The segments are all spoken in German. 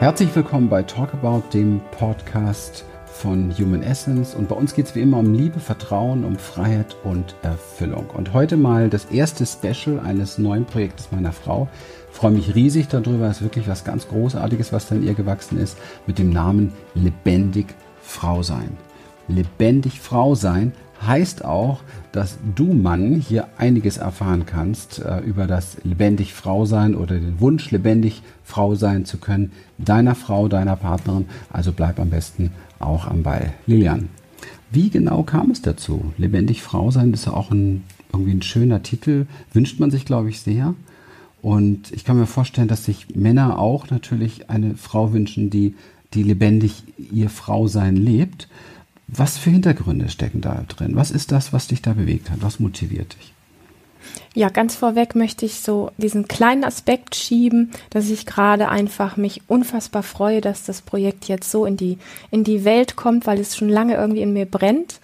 Herzlich willkommen bei Talk About, dem Podcast von Human Essence. Und bei uns geht es wie immer um Liebe, Vertrauen, um Freiheit und Erfüllung. Und heute mal das erste Special eines neuen Projektes meiner Frau. Ich freue mich riesig darüber. Es ist wirklich was ganz Großartiges, was da in ihr gewachsen ist, mit dem Namen Lebendig Frau sein. Lebendig Frau sein heißt auch, dass du Mann hier einiges erfahren kannst äh, über das lebendig Frau sein oder den Wunsch lebendig Frau sein zu können, deiner Frau, deiner Partnerin. Also bleib am besten auch am Ball. Lilian, wie genau kam es dazu? Lebendig Frau sein ist ja auch ein, irgendwie ein schöner Titel, wünscht man sich, glaube ich, sehr. Und ich kann mir vorstellen, dass sich Männer auch natürlich eine Frau wünschen, die, die lebendig ihr Frausein lebt. Was für Hintergründe stecken da drin? Was ist das, was dich da bewegt hat? Was motiviert dich? Ja, ganz vorweg möchte ich so diesen kleinen Aspekt schieben, dass ich gerade einfach mich unfassbar freue, dass das Projekt jetzt so in die, in die Welt kommt, weil es schon lange irgendwie in mir brennt.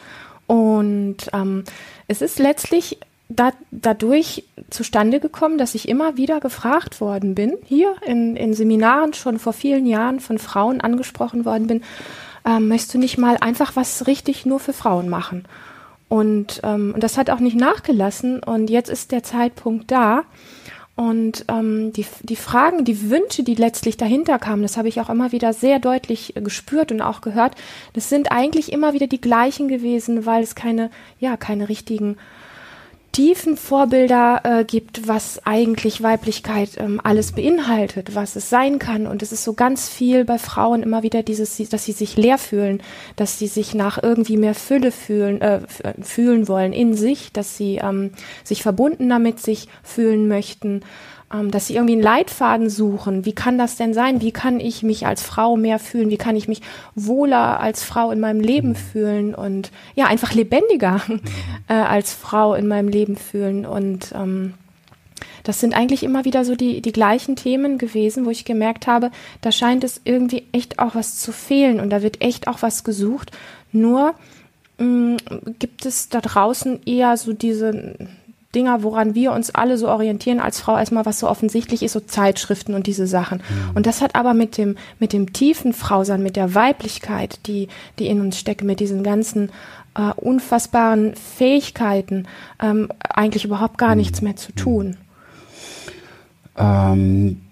Und ähm, es ist letztlich da, dadurch zustande gekommen, dass ich immer wieder gefragt worden bin, hier in, in Seminaren schon vor vielen Jahren von Frauen angesprochen worden bin, ähm, möchtest du nicht mal einfach was richtig nur für Frauen machen? Und, ähm, und das hat auch nicht nachgelassen. Und jetzt ist der Zeitpunkt da. Und ähm, die, die Fragen, die Wünsche, die letztlich dahinter kamen, das habe ich auch immer wieder sehr deutlich gespürt und auch gehört, das sind eigentlich immer wieder die gleichen gewesen, weil es keine, ja, keine richtigen tiefen Vorbilder äh, gibt, was eigentlich Weiblichkeit ähm, alles beinhaltet, was es sein kann. Und es ist so ganz viel bei Frauen immer wieder dieses, dass sie sich leer fühlen, dass sie sich nach irgendwie mehr Fülle fühlen, äh, fühlen wollen in sich, dass sie ähm, sich verbundener mit sich fühlen möchten ähm, dass sie irgendwie einen Leitfaden suchen. Wie kann das denn sein? Wie kann ich mich als Frau mehr fühlen? Wie kann ich mich wohler als Frau in meinem Leben mhm. fühlen und ja, einfach lebendiger äh, als Frau in meinem Leben fühlen und ähm, das sind eigentlich immer wieder so die, die gleichen Themen gewesen, wo ich gemerkt habe, da scheint es irgendwie echt auch was zu fehlen und da wird echt auch was gesucht. Nur mh, mm, gibt es da draußen eher so diese, Dinger, woran wir uns alle so orientieren als Frau, erstmal was so offensichtlich ist, so Zeitschriften und diese Sachen. Mhm. Und das hat aber mit dem, mit dem tiefen Frausein, mit der Weiblichkeit, die, die in uns steckt, mit diesen ganzen äh, unfassbaren Fähigkeiten, ähm, eigentlich überhaupt gar mhm. nichts mehr zu tun. Ähm,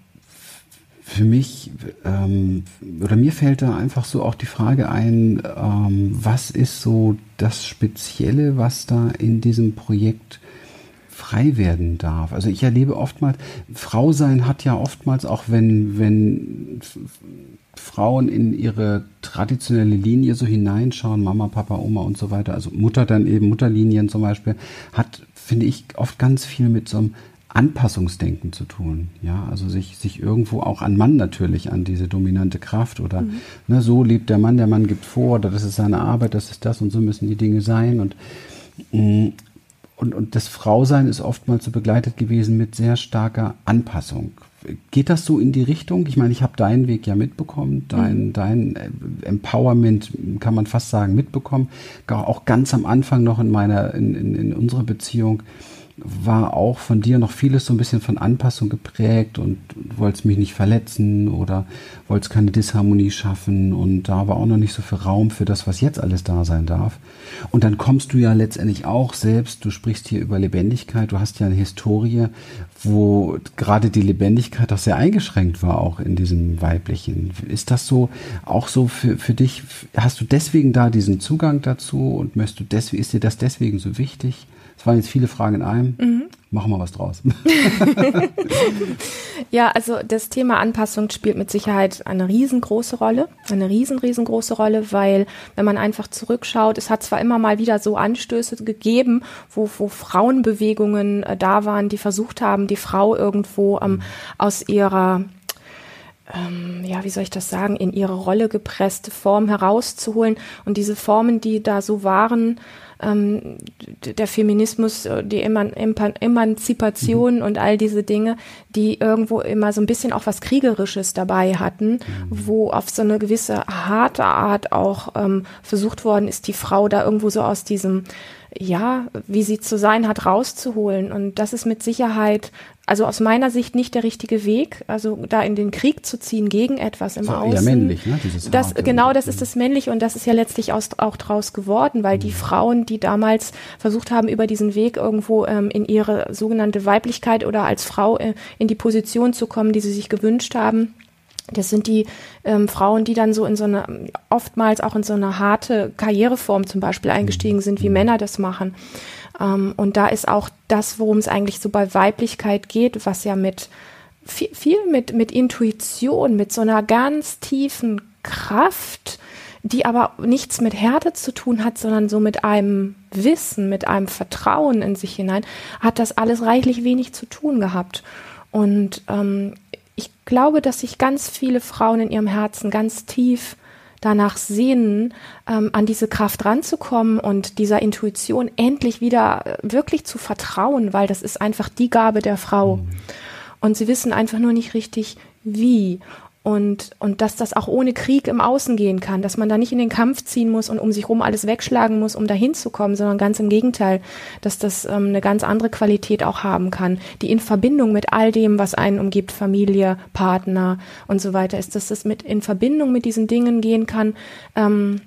für mich ähm, oder mir fällt da einfach so auch die Frage ein, ähm, was ist so das Spezielle, was da in diesem Projekt frei werden darf. Also ich erlebe oftmals, Frau sein hat ja oftmals, auch wenn, wenn Frauen in ihre traditionelle Linie so hineinschauen, Mama, Papa, Oma und so weiter, also Mutter dann eben, Mutterlinien zum Beispiel, hat, finde ich, oft ganz viel mit so einem Anpassungsdenken zu tun. Ja, also sich, sich irgendwo auch an Mann natürlich, an diese dominante Kraft oder mhm. ne, so lebt der Mann, der Mann gibt vor, oder das ist seine Arbeit, das ist das und so müssen die Dinge sein und mh, mm, und, und das Frausein ist oftmals so begleitet gewesen mit sehr starker Anpassung. Geht das so in die Richtung? Ich meine, ich habe deinen Weg ja mitbekommen, dein, mhm. dein äh, Empowerment, kann man fast sagen, mitbekommen. Auch ganz am Anfang noch in meiner, in, in, in unserer Beziehung war auch von dir noch vieles so ein bisschen von Anpassung geprägt und wolltest mich nicht verletzen oder wolltest keine Disharmonie schaffen und da war auch noch nicht so viel Raum für das, was jetzt alles da sein darf. Und dann kommst du ja letztendlich auch selbst, du sprichst hier über Lebendigkeit, du hast ja eine Historie, wo gerade die Lebendigkeit auch sehr eingeschränkt war, auch in diesem Weiblichen. Ist das so, auch so für, für dich, hast du deswegen da diesen Zugang dazu und möchtest du deswegen, ist dir das deswegen so wichtig? Das waren jetzt viele Fragen in einem. Mhm. Machen wir was draus. ja, also das Thema Anpassung spielt mit Sicherheit eine riesengroße Rolle. Eine riesen, riesengroße Rolle, weil wenn man einfach zurückschaut, es hat zwar immer mal wieder so Anstöße gegeben, wo, wo Frauenbewegungen äh, da waren, die versucht haben, die Frau irgendwo ähm, aus ihrer ähm, ja, wie soll ich das sagen, in ihre Rolle gepresste Form herauszuholen. Und diese Formen, die da so waren, ähm, der Feminismus, äh, die Eman Emanzipation mhm. und all diese Dinge, die irgendwo immer so ein bisschen auch was Kriegerisches dabei hatten, mhm. wo auf so eine gewisse harte Art auch ähm, versucht worden ist, die Frau da irgendwo so aus diesem ja, wie sie zu sein hat, rauszuholen. Und das ist mit Sicherheit, also aus meiner Sicht nicht der richtige Weg, also da in den Krieg zu ziehen gegen etwas im so, Außen. Ja, männlich, ne? Dieses das, genau, das ist das Männliche und das ist ja letztlich aus, auch draus geworden, weil mhm. die Frauen, die damals versucht haben, über diesen Weg irgendwo ähm, in ihre sogenannte Weiblichkeit oder als Frau äh, in die Position zu kommen, die sie sich gewünscht haben, das sind die ähm, Frauen, die dann so in so eine, oftmals auch in so eine harte Karriereform zum Beispiel eingestiegen sind, wie Männer das machen. Ähm, und da ist auch das, worum es eigentlich so bei Weiblichkeit geht, was ja mit viel, viel mit, mit Intuition, mit so einer ganz tiefen Kraft, die aber nichts mit Härte zu tun hat, sondern so mit einem Wissen, mit einem Vertrauen in sich hinein, hat das alles reichlich wenig zu tun gehabt. Und ähm, ich glaube, dass sich ganz viele Frauen in ihrem Herzen ganz tief danach sehnen, ähm, an diese Kraft ranzukommen und dieser Intuition endlich wieder äh, wirklich zu vertrauen, weil das ist einfach die Gabe der Frau. Mhm. Und sie wissen einfach nur nicht richtig, wie und, und dass das auch ohne Krieg im Außen gehen kann, dass man da nicht in den Kampf ziehen muss und um sich rum alles wegschlagen muss, um dahin zu kommen, sondern ganz im Gegenteil, dass das ähm, eine ganz andere Qualität auch haben kann, die in Verbindung mit all dem, was einen umgibt, Familie, Partner und so weiter ist, dass das mit in Verbindung mit diesen Dingen gehen kann, ähm,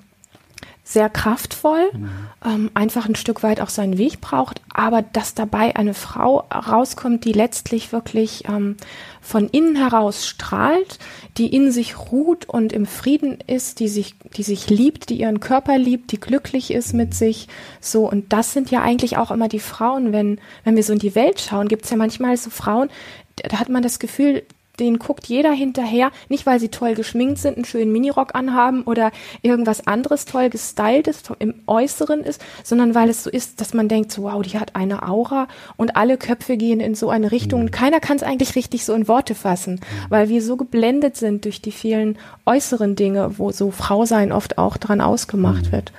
sehr kraftvoll, mhm. ähm, einfach ein Stück weit auch seinen Weg braucht, aber dass dabei eine Frau rauskommt, die letztlich wirklich ähm, von innen heraus strahlt, die in sich ruht und im Frieden ist, die sich, die sich liebt, die ihren Körper liebt, die glücklich ist mit sich. So, und das sind ja eigentlich auch immer die Frauen, wenn, wenn wir so in die Welt schauen, gibt es ja manchmal so Frauen, da hat man das Gefühl, den guckt jeder hinterher, nicht weil sie toll geschminkt sind, einen schönen Minirock anhaben oder irgendwas anderes toll gestyltes im Äußeren ist, sondern weil es so ist, dass man denkt, so, wow, die hat eine Aura und alle Köpfe gehen in so eine Richtung und mhm. keiner kann es eigentlich richtig so in Worte fassen, mhm. weil wir so geblendet sind durch die vielen äußeren Dinge, wo so Frau sein oft auch dran ausgemacht mhm. wird.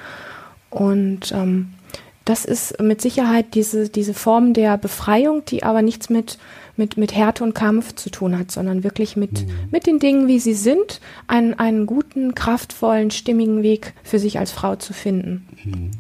Und ähm, das ist mit Sicherheit diese, diese Form der Befreiung, die aber nichts mit mit, mit Härte und Kampf zu tun hat, sondern wirklich mit, mhm. mit den Dingen, wie sie sind, einen, einen guten, kraftvollen, stimmigen Weg für sich als Frau zu finden. Mhm.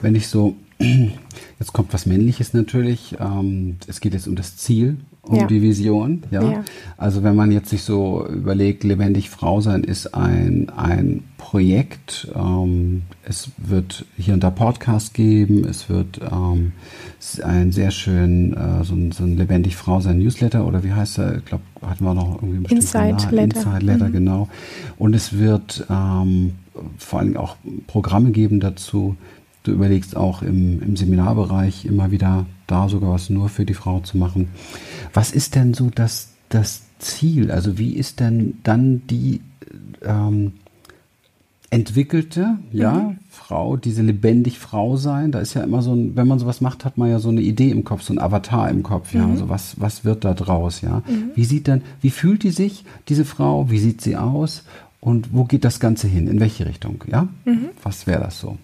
Wenn ich so, jetzt kommt was Männliches natürlich, ähm, es geht jetzt um das Ziel, um ja. die Vision. Ja? ja? Also wenn man jetzt sich so überlegt, lebendig Frau sein ist ein, ein Projekt. Ähm, es wird hier und da Podcast geben. Es wird ähm, ein sehr schön, äh, so, ein, so ein lebendig Frau sein Newsletter oder wie heißt er? Ich glaube, hatten wir noch irgendwie einen Inside Letter. Inside Letter, mhm. genau. Und es wird ähm, vor allem auch Programme geben dazu. Du überlegst auch im, im Seminarbereich immer wieder da sogar was nur für die Frau zu machen. Was ist denn so das, das Ziel? Also wie ist denn dann die ähm, entwickelte, ja, mhm. Frau, diese lebendig Frau sein? Da ist ja immer so ein, wenn man sowas macht, hat man ja so eine Idee im Kopf, so ein Avatar im Kopf, ja. Mhm. Also was, was wird da draus, ja? Mhm. Wie sieht dann, wie fühlt die sich, diese Frau? Wie sieht sie aus? Und wo geht das Ganze hin? In welche Richtung, ja? Mhm. Was wäre das so?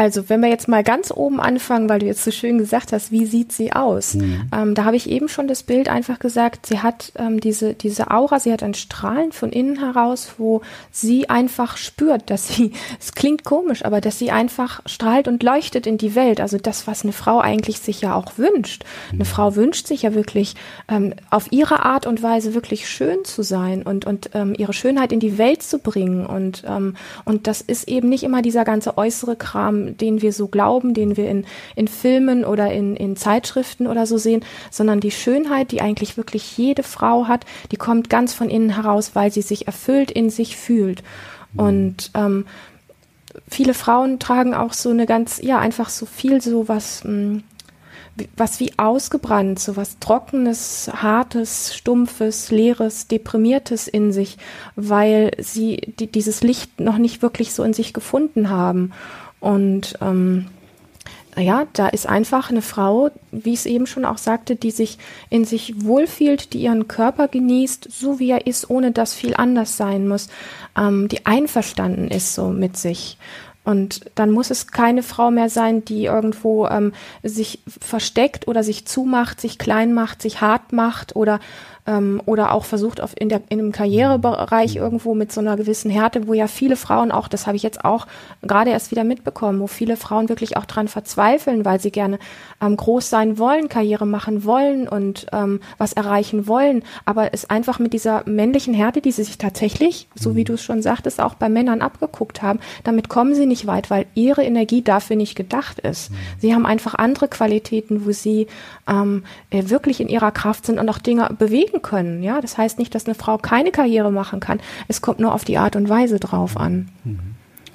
Also, wenn wir jetzt mal ganz oben anfangen, weil du jetzt so schön gesagt hast, wie sieht sie aus? Mhm. Ähm, da habe ich eben schon das Bild einfach gesagt, sie hat ähm, diese, diese Aura, sie hat ein Strahlen von innen heraus, wo sie einfach spürt, dass sie, es klingt komisch, aber dass sie einfach strahlt und leuchtet in die Welt. Also das, was eine Frau eigentlich sich ja auch wünscht. Mhm. Eine Frau wünscht sich ja wirklich ähm, auf ihre Art und Weise wirklich schön zu sein und, und ähm, ihre Schönheit in die Welt zu bringen. Und, ähm, und das ist eben nicht immer dieser ganze äußere Kram, den wir so glauben, den wir in, in Filmen oder in, in Zeitschriften oder so sehen, sondern die Schönheit, die eigentlich wirklich jede Frau hat, die kommt ganz von innen heraus, weil sie sich erfüllt in sich fühlt. Mhm. Und ähm, viele Frauen tragen auch so eine ganz, ja, einfach so viel so was, mh, hm, was wie ausgebrannt, so was Trockenes, Hartes, Stumpfes, Leeres, Deprimiertes in sich, weil sie die, dieses Licht noch nicht wirklich so in sich gefunden haben. Und ähm, ja, da ist einfach eine Frau, wie ich es eben schon auch sagte, die sich in sich wohlfühlt, die ihren Körper genießt, so wie er ist, ohne dass viel anders sein muss, ähm, die einverstanden ist so mit sich. Und dann muss es keine Frau mehr sein, die irgendwo ähm, sich versteckt oder sich zumacht, sich klein macht, sich hart macht oder ähm, oder auch versucht auf in der in einem Karrierebereich irgendwo mit so einer gewissen Härte, wo ja viele Frauen auch, das habe ich jetzt auch gerade erst wieder mitbekommen, wo viele Frauen wirklich auch dran verzweifeln, weil sie gerne ähm, groß sein wollen, Karriere machen wollen und ähm, was erreichen wollen, aber es einfach mit dieser männlichen Härte, die sie sich tatsächlich, so wie mhm. du es schon sagtest, auch bei Männern abgeguckt haben, damit kommen sie nicht weit, weil ihre Energie dafür nicht gedacht ist. Mhm. Sie haben einfach andere Qualitäten, wo sie ähm, äh, wirklich in ihrer Kraft sind und auch Dinge bewegen können. Ja, das heißt nicht, dass eine Frau keine Karriere machen kann. Es kommt nur auf die Art und Weise drauf an. Mhm.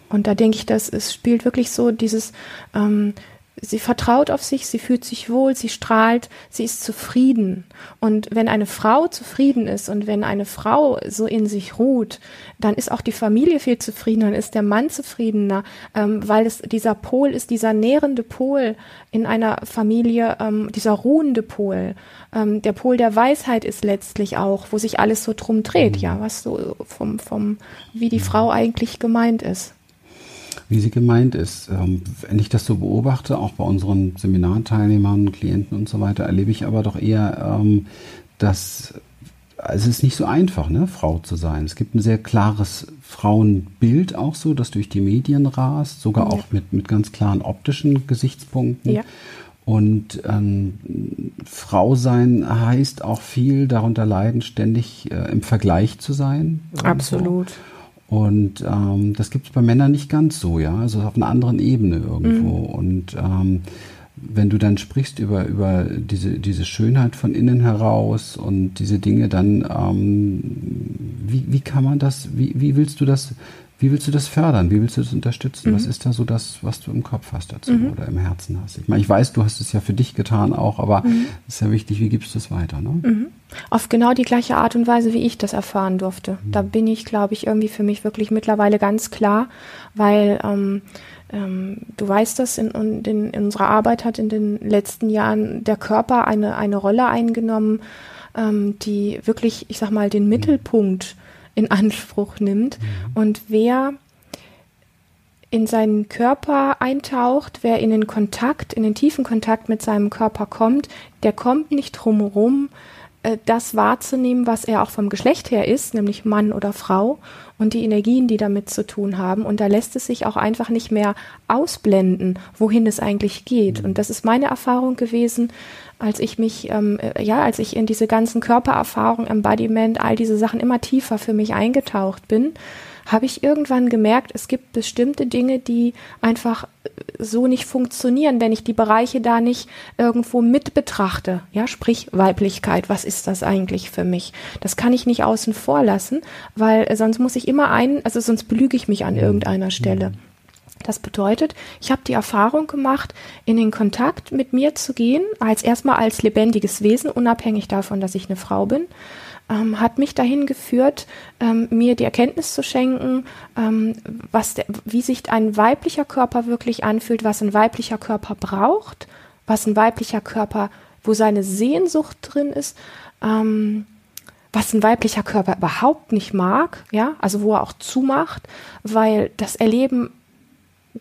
Und da denke ich, dass es spielt wirklich so dieses ähm, Sie vertraut auf sich, sie fühlt sich wohl, sie strahlt, sie ist zufrieden. Und wenn eine Frau zufrieden ist und wenn eine Frau so in sich ruht, dann ist auch die Familie viel zufriedener, dann ist der Mann zufriedener, ähm, weil es dieser Pol ist, dieser nährende Pol in einer Familie, ähm, dieser ruhende Pol. Ähm, der Pol der Weisheit ist letztlich auch, wo sich alles so drum dreht, ja, was so vom, vom, wie die Frau eigentlich gemeint ist wie sie gemeint ist. Ähm, wenn ich das so beobachte, auch bei unseren Seminarteilnehmern, Klienten und so weiter, erlebe ich aber doch eher, ähm, dass also es ist nicht so einfach, ne, Frau zu sein. Es gibt ein sehr klares Frauenbild auch so, das durch die Medien rast, sogar ja. auch mit, mit ganz klaren optischen Gesichtspunkten. Ja. Und ähm, Frau sein heißt auch viel darunter leiden, ständig äh, im Vergleich zu sein. Absolut. So. Und ähm, das gibt es bei Männern nicht ganz so, ja. Also auf einer anderen Ebene irgendwo. Mhm. Und ähm, wenn du dann sprichst über, über diese, diese Schönheit von innen heraus und diese Dinge, dann ähm, wie, wie kann man das, wie, wie willst du das wie willst du das fördern? Wie willst du das unterstützen? Mhm. Was ist da so das, was du im Kopf hast dazu mhm. oder im Herzen hast? Ich meine, ich weiß, du hast es ja für dich getan auch, aber mhm. es ist ja wichtig, wie gibst du es weiter? Ne? Mhm. Auf genau die gleiche Art und Weise, wie ich das erfahren durfte. Mhm. Da bin ich, glaube ich, irgendwie für mich wirklich mittlerweile ganz klar, weil ähm, ähm, du weißt das, in, in, in, unserer Arbeit hat in den letzten Jahren der Körper eine, eine Rolle eingenommen, ähm, die wirklich, ich sag mal, den mhm. Mittelpunkt in Anspruch nimmt. Mhm. Und wer in seinen Körper eintaucht, wer in den Kontakt, in den tiefen Kontakt mit seinem Körper kommt, der kommt nicht drumherum, äh, das wahrzunehmen, was er auch vom Geschlecht her ist, nämlich Mann oder Frau und die Energien, die damit zu tun haben. Und da lässt es sich auch einfach nicht mehr ausblenden, wohin es eigentlich geht. Mhm. Und das ist meine Erfahrung gewesen, als ich mich, ähm, äh, ja, als ich in diese ganzen Körpererfahrungen, Embodiment, all diese Sachen immer tiefer für mich eingetaucht bin, habe ich irgendwann gemerkt, es gibt bestimmte Dinge, die einfach äh, so nicht funktionieren, wenn ich die Bereiche da nicht irgendwo mit betrachte. Ja, sprich Weiblichkeit. Was ist das eigentlich für mich? Das kann ich nicht außen vor lassen, weil äh, sonst muss ich immer ein, also sonst belüge ich mich an irgendeiner Stelle. Das bedeutet, ich habe die Erfahrung gemacht, in den Kontakt mit mir zu gehen, als erstmal als lebendiges Wesen, unabhängig davon, dass ich eine Frau bin, ähm, hat mich dahin geführt, ähm, mir die Erkenntnis zu schenken, ähm, was der, wie sich ein weiblicher Körper wirklich anfühlt, was ein weiblicher Körper braucht, was ein weiblicher Körper, wo seine Sehnsucht drin ist, ähm, was ein weiblicher Körper überhaupt nicht mag, ja, also wo er auch zumacht, weil das Erleben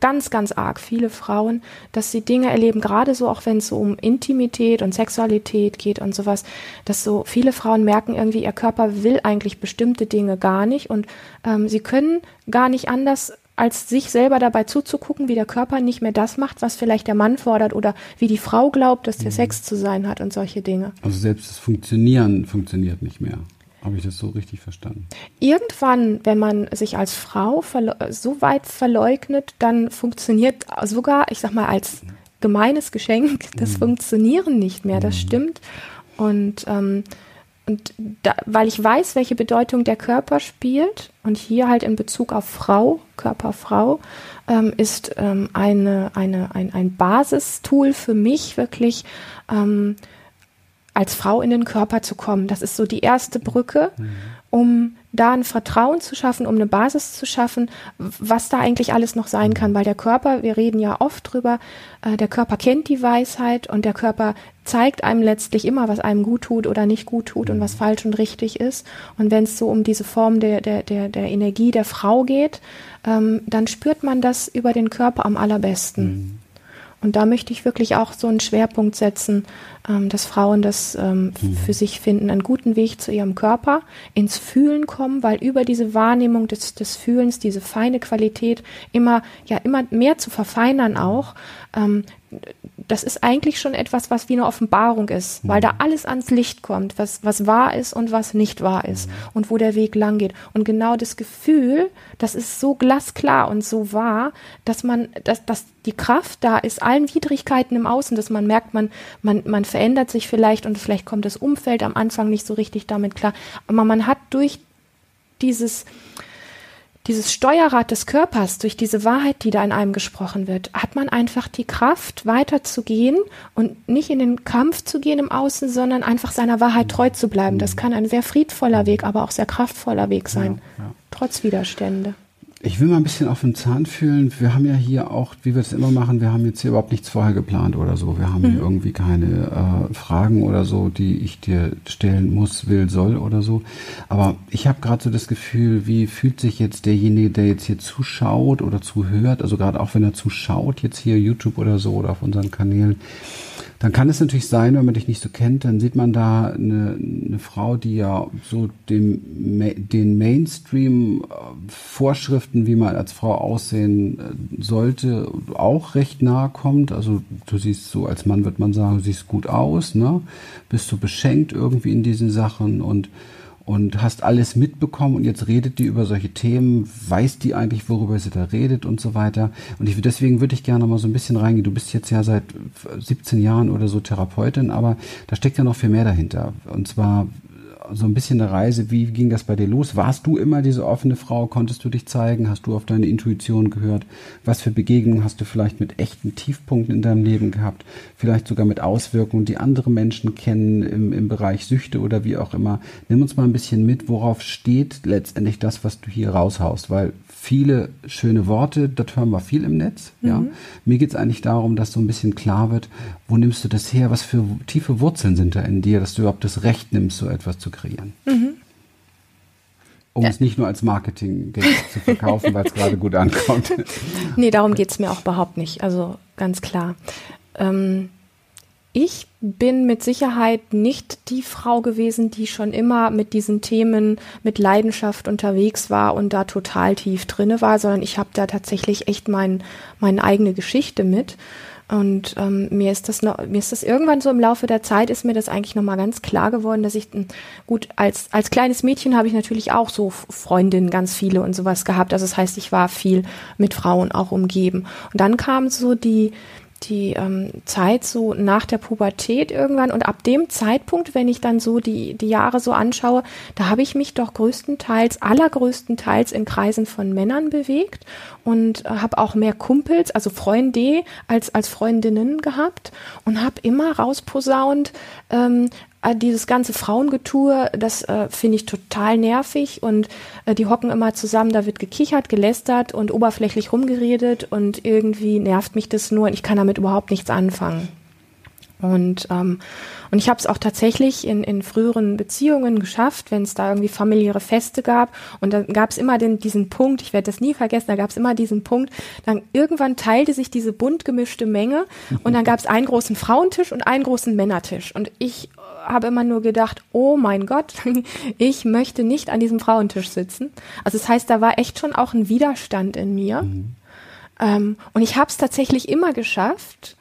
ganz, ganz arg viele Frauen, dass sie Dinge erleben, gerade so auch wenn es so um Intimität und Sexualität geht und sowas, dass so viele Frauen merken irgendwie, ihr Körper will eigentlich bestimmte Dinge gar nicht und ähm, sie können gar nicht anders als sich selber dabei zuzugucken, wie der Körper nicht mehr das macht, was vielleicht der Mann fordert oder wie die Frau glaubt, dass der mhm. Sex zu sein hat und solche Dinge. Also selbst das Funktionieren funktioniert nicht mehr. Habe ich das so richtig verstanden? Irgendwann, wenn man sich als Frau so weit verleugnet, dann funktioniert sogar, ich sag mal, als gemeines Geschenk, das mhm. Funktionieren nicht mehr, das mhm. stimmt. Und, ähm, und da, weil ich weiß, welche Bedeutung der Körper spielt, und hier halt in Bezug auf Frau, Körper Frau, ähm, ist ähm, eine, eine, ein, ein Basistool für mich wirklich, ähm, als Frau in den Körper zu kommen. Das ist so die erste Brücke, um da ein Vertrauen zu schaffen, um eine Basis zu schaffen, was da eigentlich alles noch sein kann. Weil der Körper, wir reden ja oft drüber, äh, der Körper kennt die Weisheit und der Körper zeigt einem letztlich immer, was einem gut tut oder nicht gut tut und was falsch und richtig ist. Und wenn es so um diese Form der, der, der, der Energie der Frau geht, ähm, dann spürt man das über den Körper am allerbesten. Mhm. Und da möchte ich wirklich auch so einen Schwerpunkt setzen, ähm, dass Frauen das ähm, mhm. für sich finden, einen guten Weg zu ihrem Körper, ins Fühlen kommen, weil über diese Wahrnehmung des, des Fühlens, diese feine Qualität immer, ja, immer mehr zu verfeinern auch, ähm, das ist eigentlich schon etwas, was wie eine Offenbarung ist, weil da mhm. alles ans Licht kommt, was, was wahr ist und was nicht wahr ist mhm. und wo der Weg lang geht. Und genau das Gefühl, das ist so glasklar und so wahr, dass man, dass, dass die Kraft da ist, allen Widrigkeiten im Außen, dass man merkt, man, man, man verändert sich vielleicht und vielleicht kommt das Umfeld am Anfang nicht so richtig damit klar. Aber man hat durch dieses, dieses Steuerrad des Körpers, durch diese Wahrheit, die da in einem gesprochen wird, hat man einfach die Kraft, weiterzugehen und nicht in den Kampf zu gehen im Außen, sondern einfach seiner Wahrheit treu zu bleiben. Das kann ein sehr friedvoller Weg, aber auch sehr kraftvoller Weg sein, ja, ja. trotz Widerstände. Ich will mal ein bisschen auf den Zahn fühlen. Wir haben ja hier auch, wie wir es immer machen, wir haben jetzt hier überhaupt nichts vorher geplant oder so. Wir haben mhm. hier irgendwie keine äh, Fragen oder so, die ich dir stellen muss, will, soll oder so. Aber ich habe gerade so das Gefühl, wie fühlt sich jetzt derjenige, der jetzt hier zuschaut oder zuhört, also gerade auch wenn er zuschaut, jetzt hier YouTube oder so oder auf unseren Kanälen, dann kann es natürlich sein, wenn man dich nicht so kennt, dann sieht man da eine, eine Frau, die ja so dem, den Mainstream-Vorschriften, wie man als Frau aussehen äh, sollte, auch recht nahe kommt. Also du siehst so, als Mann wird man sagen, du siehst gut aus, ne? Bist du beschenkt irgendwie in diesen Sachen und und hast alles mitbekommen und jetzt redet die über solche Themen, weiß die eigentlich, worüber sie da redet und so weiter. Und ich, deswegen würde ich gerne mal so ein bisschen reingehen. Du bist jetzt ja seit 17 Jahren oder so Therapeutin, aber da steckt ja noch viel mehr dahinter. Und zwar so ein bisschen eine Reise. Wie ging das bei dir los? Warst du immer diese offene Frau? Konntest du dich zeigen? Hast du auf deine Intuition gehört? Was für Begegnungen hast du vielleicht mit echten Tiefpunkten in deinem Leben gehabt? Vielleicht sogar mit Auswirkungen, die andere Menschen kennen im, im Bereich Süchte oder wie auch immer. Nimm uns mal ein bisschen mit, worauf steht letztendlich das, was du hier raushaust, weil viele schöne Worte, das hören wir viel im Netz. Mhm. Ja. Mir geht es eigentlich darum, dass so ein bisschen klar wird, wo nimmst du das her, was für tiefe Wurzeln sind da in dir, dass du überhaupt das Recht nimmst, so etwas zu kreieren. Mhm. Um ja. es nicht nur als Marketing zu verkaufen, weil es gerade gut ankommt. Nee, darum geht es mir auch überhaupt nicht. Also ganz klar. Ähm, ich bin mit Sicherheit nicht die Frau gewesen, die schon immer mit diesen Themen mit Leidenschaft unterwegs war und da total tief drinne war, sondern ich habe da tatsächlich echt mein, meine eigene Geschichte mit. Und ähm, mir ist das noch, mir ist das irgendwann so im Laufe der Zeit ist mir das eigentlich nochmal ganz klar geworden, dass ich gut als als kleines Mädchen habe ich natürlich auch so Freundinnen ganz viele und sowas gehabt. Also das heißt, ich war viel mit Frauen auch umgeben. Und dann kam so die die ähm, Zeit so nach der Pubertät irgendwann. Und ab dem Zeitpunkt, wenn ich dann so die, die Jahre so anschaue, da habe ich mich doch größtenteils, allergrößtenteils in Kreisen von Männern bewegt und äh, habe auch mehr Kumpels, also Freunde als, als Freundinnen gehabt und habe immer rausposaunt, ähm, äh, dieses ganze Frauengetue, das äh, finde ich total nervig und äh, die hocken immer zusammen, da wird gekichert, gelästert und oberflächlich rumgeredet und irgendwie nervt mich das nur und ich kann damit überhaupt nichts anfangen. Und, ähm, und ich habe es auch tatsächlich in, in früheren Beziehungen geschafft, wenn es da irgendwie familiäre Feste gab. Und dann gab es immer den, diesen Punkt, ich werde das nie vergessen, da gab es immer diesen Punkt, dann irgendwann teilte sich diese bunt gemischte Menge und dann gab es einen großen Frauentisch und einen großen Männertisch. Und ich habe immer nur gedacht, oh mein Gott, ich möchte nicht an diesem Frauentisch sitzen. Also das heißt, da war echt schon auch ein Widerstand in mir. Mhm. Ähm, und ich habe es tatsächlich immer geschafft,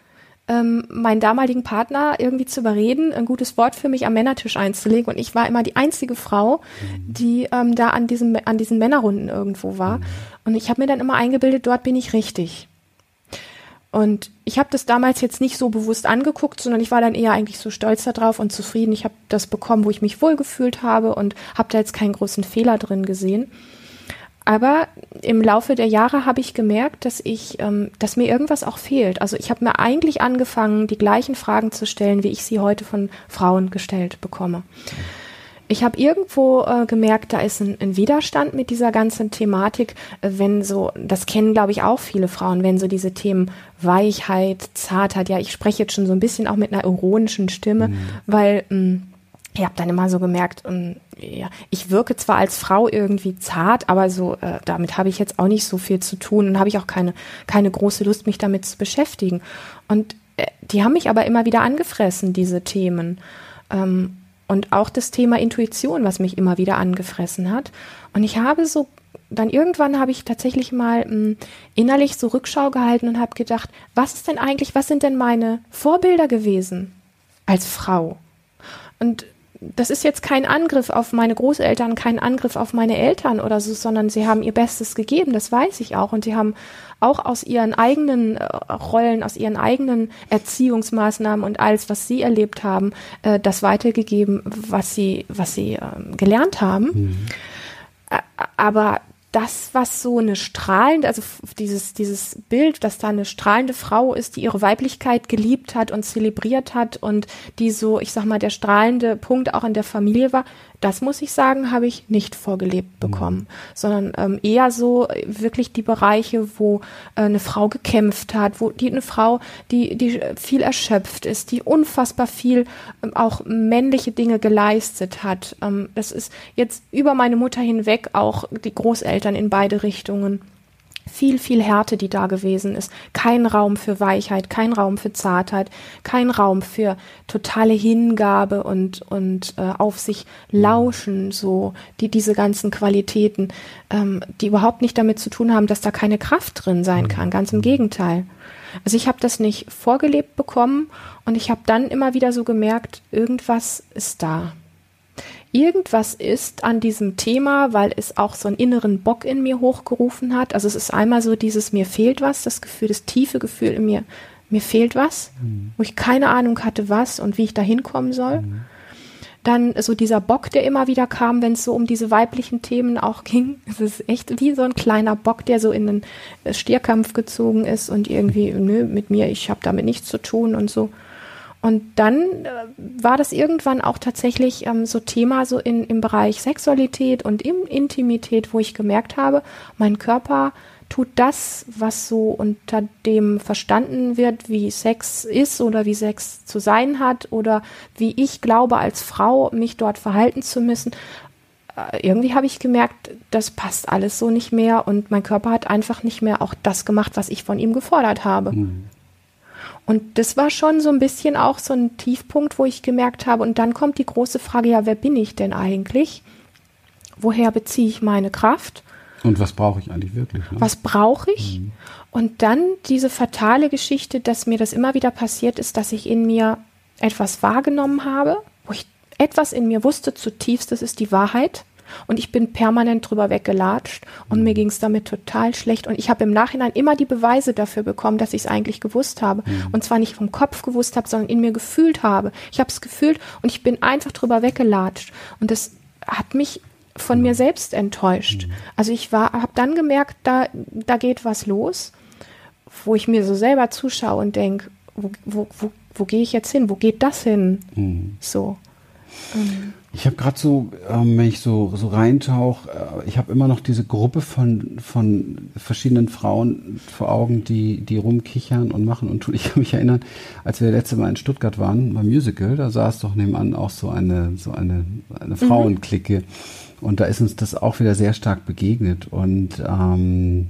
ähm, meinen damaligen Partner irgendwie zu überreden, ein gutes Wort für mich am Männertisch einzulegen. Und ich war immer die einzige Frau, mhm. die ähm, da an, diesem, an diesen Männerrunden irgendwo war. Mhm. Und ich habe mir dann immer eingebildet, dort bin ich richtig. Und ich habe das damals jetzt nicht so bewusst angeguckt, sondern ich war dann eher eigentlich so stolz darauf und zufrieden. Ich habe das bekommen, wo ich mich wohlgefühlt habe und habe da jetzt keinen großen Fehler drin gesehen. Aber im Laufe der Jahre habe ich gemerkt, dass ich, ähm, dass mir irgendwas auch fehlt. Also ich habe mir eigentlich angefangen, die gleichen Fragen zu stellen, wie ich sie heute von Frauen gestellt bekomme. Ich habe irgendwo äh, gemerkt, da ist ein, ein, Widerstand mit dieser ganzen Thematik, äh, wenn so, das kennen glaube ich auch viele Frauen, wenn so diese Themen Weichheit, Zartheit, ja, ich spreche jetzt schon so ein bisschen auch mit einer ironischen Stimme, mhm. weil mh, mm, ich habe dann immer so gemerkt, ähm, ja, ich wirke zwar als Frau irgendwie zart, aber so äh, damit habe ich jetzt auch nicht so viel zu tun und habe ich auch keine keine große Lust, mich damit zu beschäftigen. Und äh, die haben mich aber immer wieder angefressen, diese Themen. Ähm, und auch das Thema Intuition, was mich immer wieder angefressen hat. Und ich habe so dann irgendwann habe ich tatsächlich mal mh, hm, innerlich so Rückschau gehalten und habe gedacht, was ist denn eigentlich, was sind denn meine Vorbilder gewesen als Frau? Und das ist jetzt kein Angriff auf meine Großeltern, kein Angriff auf meine Eltern oder so, sondern sie haben ihr Bestes gegeben, das weiß ich auch. Und sie haben auch aus ihren eigenen äh, Rollen, aus ihren eigenen Erziehungsmaßnahmen und alles, was sie erlebt haben, äh, das weitergegeben, was sie, was sie äh, gelernt haben. Mhm. Aber das, was so eine strahlende, also dieses, dieses Bild, dass da eine strahlende Frau ist, die ihre Weiblichkeit geliebt hat und zelebriert hat und die so, ich sag mal, der strahlende Punkt auch in der Familie war, das muss ich sagen, habe ich nicht vorgelebt bekommen, mhm. sondern ähm, eher so äh, wirklich die Bereiche, wo äh, eine Frau gekämpft hat, wo die eine Frau, die die viel erschöpft ist, die unfassbar viel ähm, auch männliche Dinge geleistet hat. Ähm, das ist jetzt über meine Mutter hinweg auch die Großeltern in beide Richtungen viel, viel Härte, die da gewesen ist. Kein Raum für Weichheit, kein Raum für Zartheit, kein Raum für totale Hingabe und, und äh, auf sich lauschen, so, die diese ganzen Qualitäten, ähm, die überhaupt nicht damit zu tun haben, dass da keine Kraft drin sein kann. Ganz im Gegenteil. Also ich habe das nicht vorgelebt bekommen und ich habe dann immer wieder so gemerkt, irgendwas ist da irgendwas ist an diesem Thema, weil es auch so einen inneren Bock in mir hochgerufen hat. Also es ist einmal so dieses mir fehlt was, das Gefühl, das tiefe Gefühl in mir, mir fehlt was, mhm. wo ich keine Ahnung hatte, was und wie ich da hinkommen soll. Mhm. Dann so dieser Bock, der immer wieder kam, wenn es so um diese weiblichen Themen auch ging. Es ist echt wie so ein kleiner Bock, der so in den Stierkampf gezogen ist und irgendwie, nö, mit mir, ich habe damit nichts zu tun und so. Und dann äh, war das irgendwann auch tatsächlich ähm, so Thema so in, im Bereich Sexualität und im Intimität, wo ich gemerkt habe, mein Körper tut das, was so unter dem verstanden wird, wie Sex ist oder wie Sex zu sein hat oder wie ich glaube als Frau mich dort verhalten zu müssen. Äh, irgendwie habe ich gemerkt, das passt alles so nicht mehr und mein Körper hat einfach nicht mehr auch das gemacht, was ich von ihm gefordert habe. Mhm. Und das war schon so ein bisschen auch so ein Tiefpunkt, wo ich gemerkt habe, und dann kommt die große Frage, ja, wer bin ich denn eigentlich? Woher beziehe ich meine Kraft? Und was brauche ich eigentlich wirklich? Ne? Was brauche ich? Mhm. Und dann diese fatale Geschichte, dass mir das immer wieder passiert ist, dass ich in mir etwas wahrgenommen habe, wo ich etwas in mir wusste zutiefst, das ist die Wahrheit. Und ich bin permanent drüber weggelatscht und mhm. mir ging es damit total schlecht. Und ich habe im Nachhinein immer die Beweise dafür bekommen, dass ich es eigentlich gewusst habe. Mhm. Und zwar nicht vom Kopf gewusst habe, sondern in mir gefühlt habe. Ich habe es gefühlt und ich bin einfach drüber weggelatscht. Und das hat mich von mhm. mir selbst enttäuscht. Mhm. Also ich war, habe dann gemerkt, da, da geht was los, wo ich mir so selber zuschaue und denke, wo, wo, wo, wo gehe ich jetzt hin? Wo geht das hin? Mhm. So. Ähm. Ich habe gerade so, ähm, wenn ich so, so reintauche, äh, ich habe immer noch diese Gruppe von, von verschiedenen Frauen vor Augen, die, die rumkichern und machen und tun. Ich kann mich erinnern, als wir letzte Mal in Stuttgart waren beim Musical, da saß doch nebenan auch so eine, so eine, eine mhm. Frauenklicke. Und da ist uns das auch wieder sehr stark begegnet. Und ähm,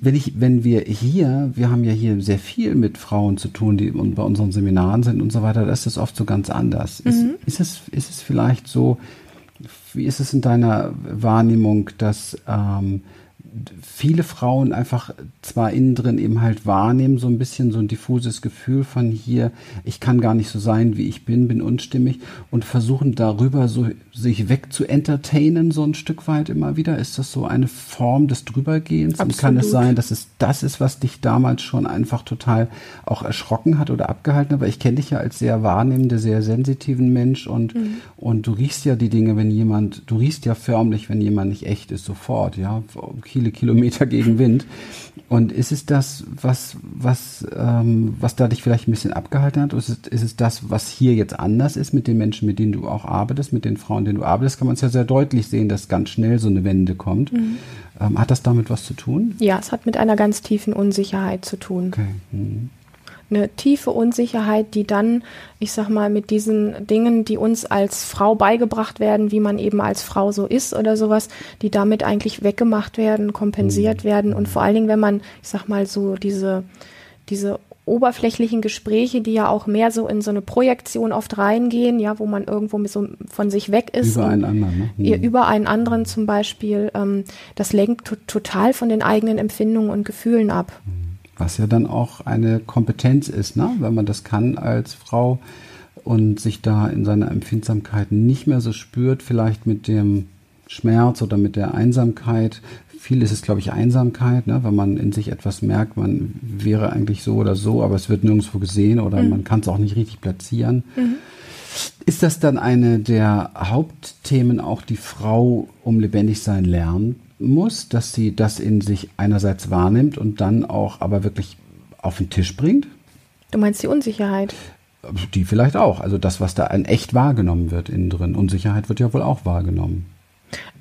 wenn ich, wenn wir hier, wir haben ja hier sehr viel mit Frauen zu tun, die bei unseren Seminaren sind und so weiter, da ist es oft so ganz anders. Mhm. Ist, ist, es, ist es vielleicht so, wie ist es in deiner Wahrnehmung, dass ähm, viele Frauen einfach zwar innen drin eben halt wahrnehmen, so ein bisschen so ein diffuses Gefühl von hier, ich kann gar nicht so sein, wie ich bin, bin unstimmig und versuchen darüber so sich weg zu entertainen, so ein Stück weit immer wieder. Ist das so eine Form des Drübergehens? Absolut. Und kann es sein, dass es das ist, was dich damals schon einfach total auch erschrocken hat oder abgehalten hat? Weil ich kenne dich ja als sehr wahrnehmende, sehr sensitiven Mensch und, mhm. und du riechst ja die Dinge, wenn jemand, du riechst ja förmlich, wenn jemand nicht echt ist, sofort, ja, viele Kilometer gegen Wind. Und ist es das, was, was, ähm, was da dich vielleicht ein bisschen abgehalten hat? Oder ist es, ist es das, was hier jetzt anders ist mit den Menschen, mit denen du auch arbeitest, mit den Frauen, denen du arbeitest, kann man es ja sehr deutlich sehen, dass ganz schnell so eine Wende kommt. Mhm. Ähm, hat das damit was zu tun? Ja, es hat mit einer ganz tiefen Unsicherheit zu tun. Okay. Mhm. eine tiefe Unsicherheit, die dann, ich sag mal, mit diesen Dingen, die uns als Frau beigebracht werden, wie man eben als Frau so ist oder sowas, die damit eigentlich weggemacht werden, kompensiert mhm. werden und vor allen Dingen, wenn man, ich sag mal, so diese, diese oberflächlichen Gespräche, die ja auch mehr so in so eine Projektion oft reingehen, ja, wo man irgendwo so von sich weg ist. Über einen anderen, ne? Mhm. Über einen anderen zum Beispiel. Ähm, das lenkt total von den eigenen Empfindungen und Gefühlen ab. Was ja dann auch eine Kompetenz ist, ne? wenn man das kann als Frau und sich da in seiner Empfindsamkeit nicht mehr so spürt, vielleicht mit dem Schmerz oder mit der Einsamkeit, viel ist es, glaube ich, Einsamkeit, ne? wenn man in sich etwas merkt, man wäre eigentlich so oder so, aber es wird nirgendwo gesehen oder mhm. man kann es auch nicht richtig platzieren. Mhm. Ist das dann eine der Hauptthemen, auch die Frau um lebendig sein lernen muss, dass sie das in sich einerseits wahrnimmt und dann auch aber wirklich auf den Tisch bringt? Du meinst die Unsicherheit? Die vielleicht auch. Also das, was da in echt wahrgenommen wird innen drin. Unsicherheit wird ja wohl auch wahrgenommen.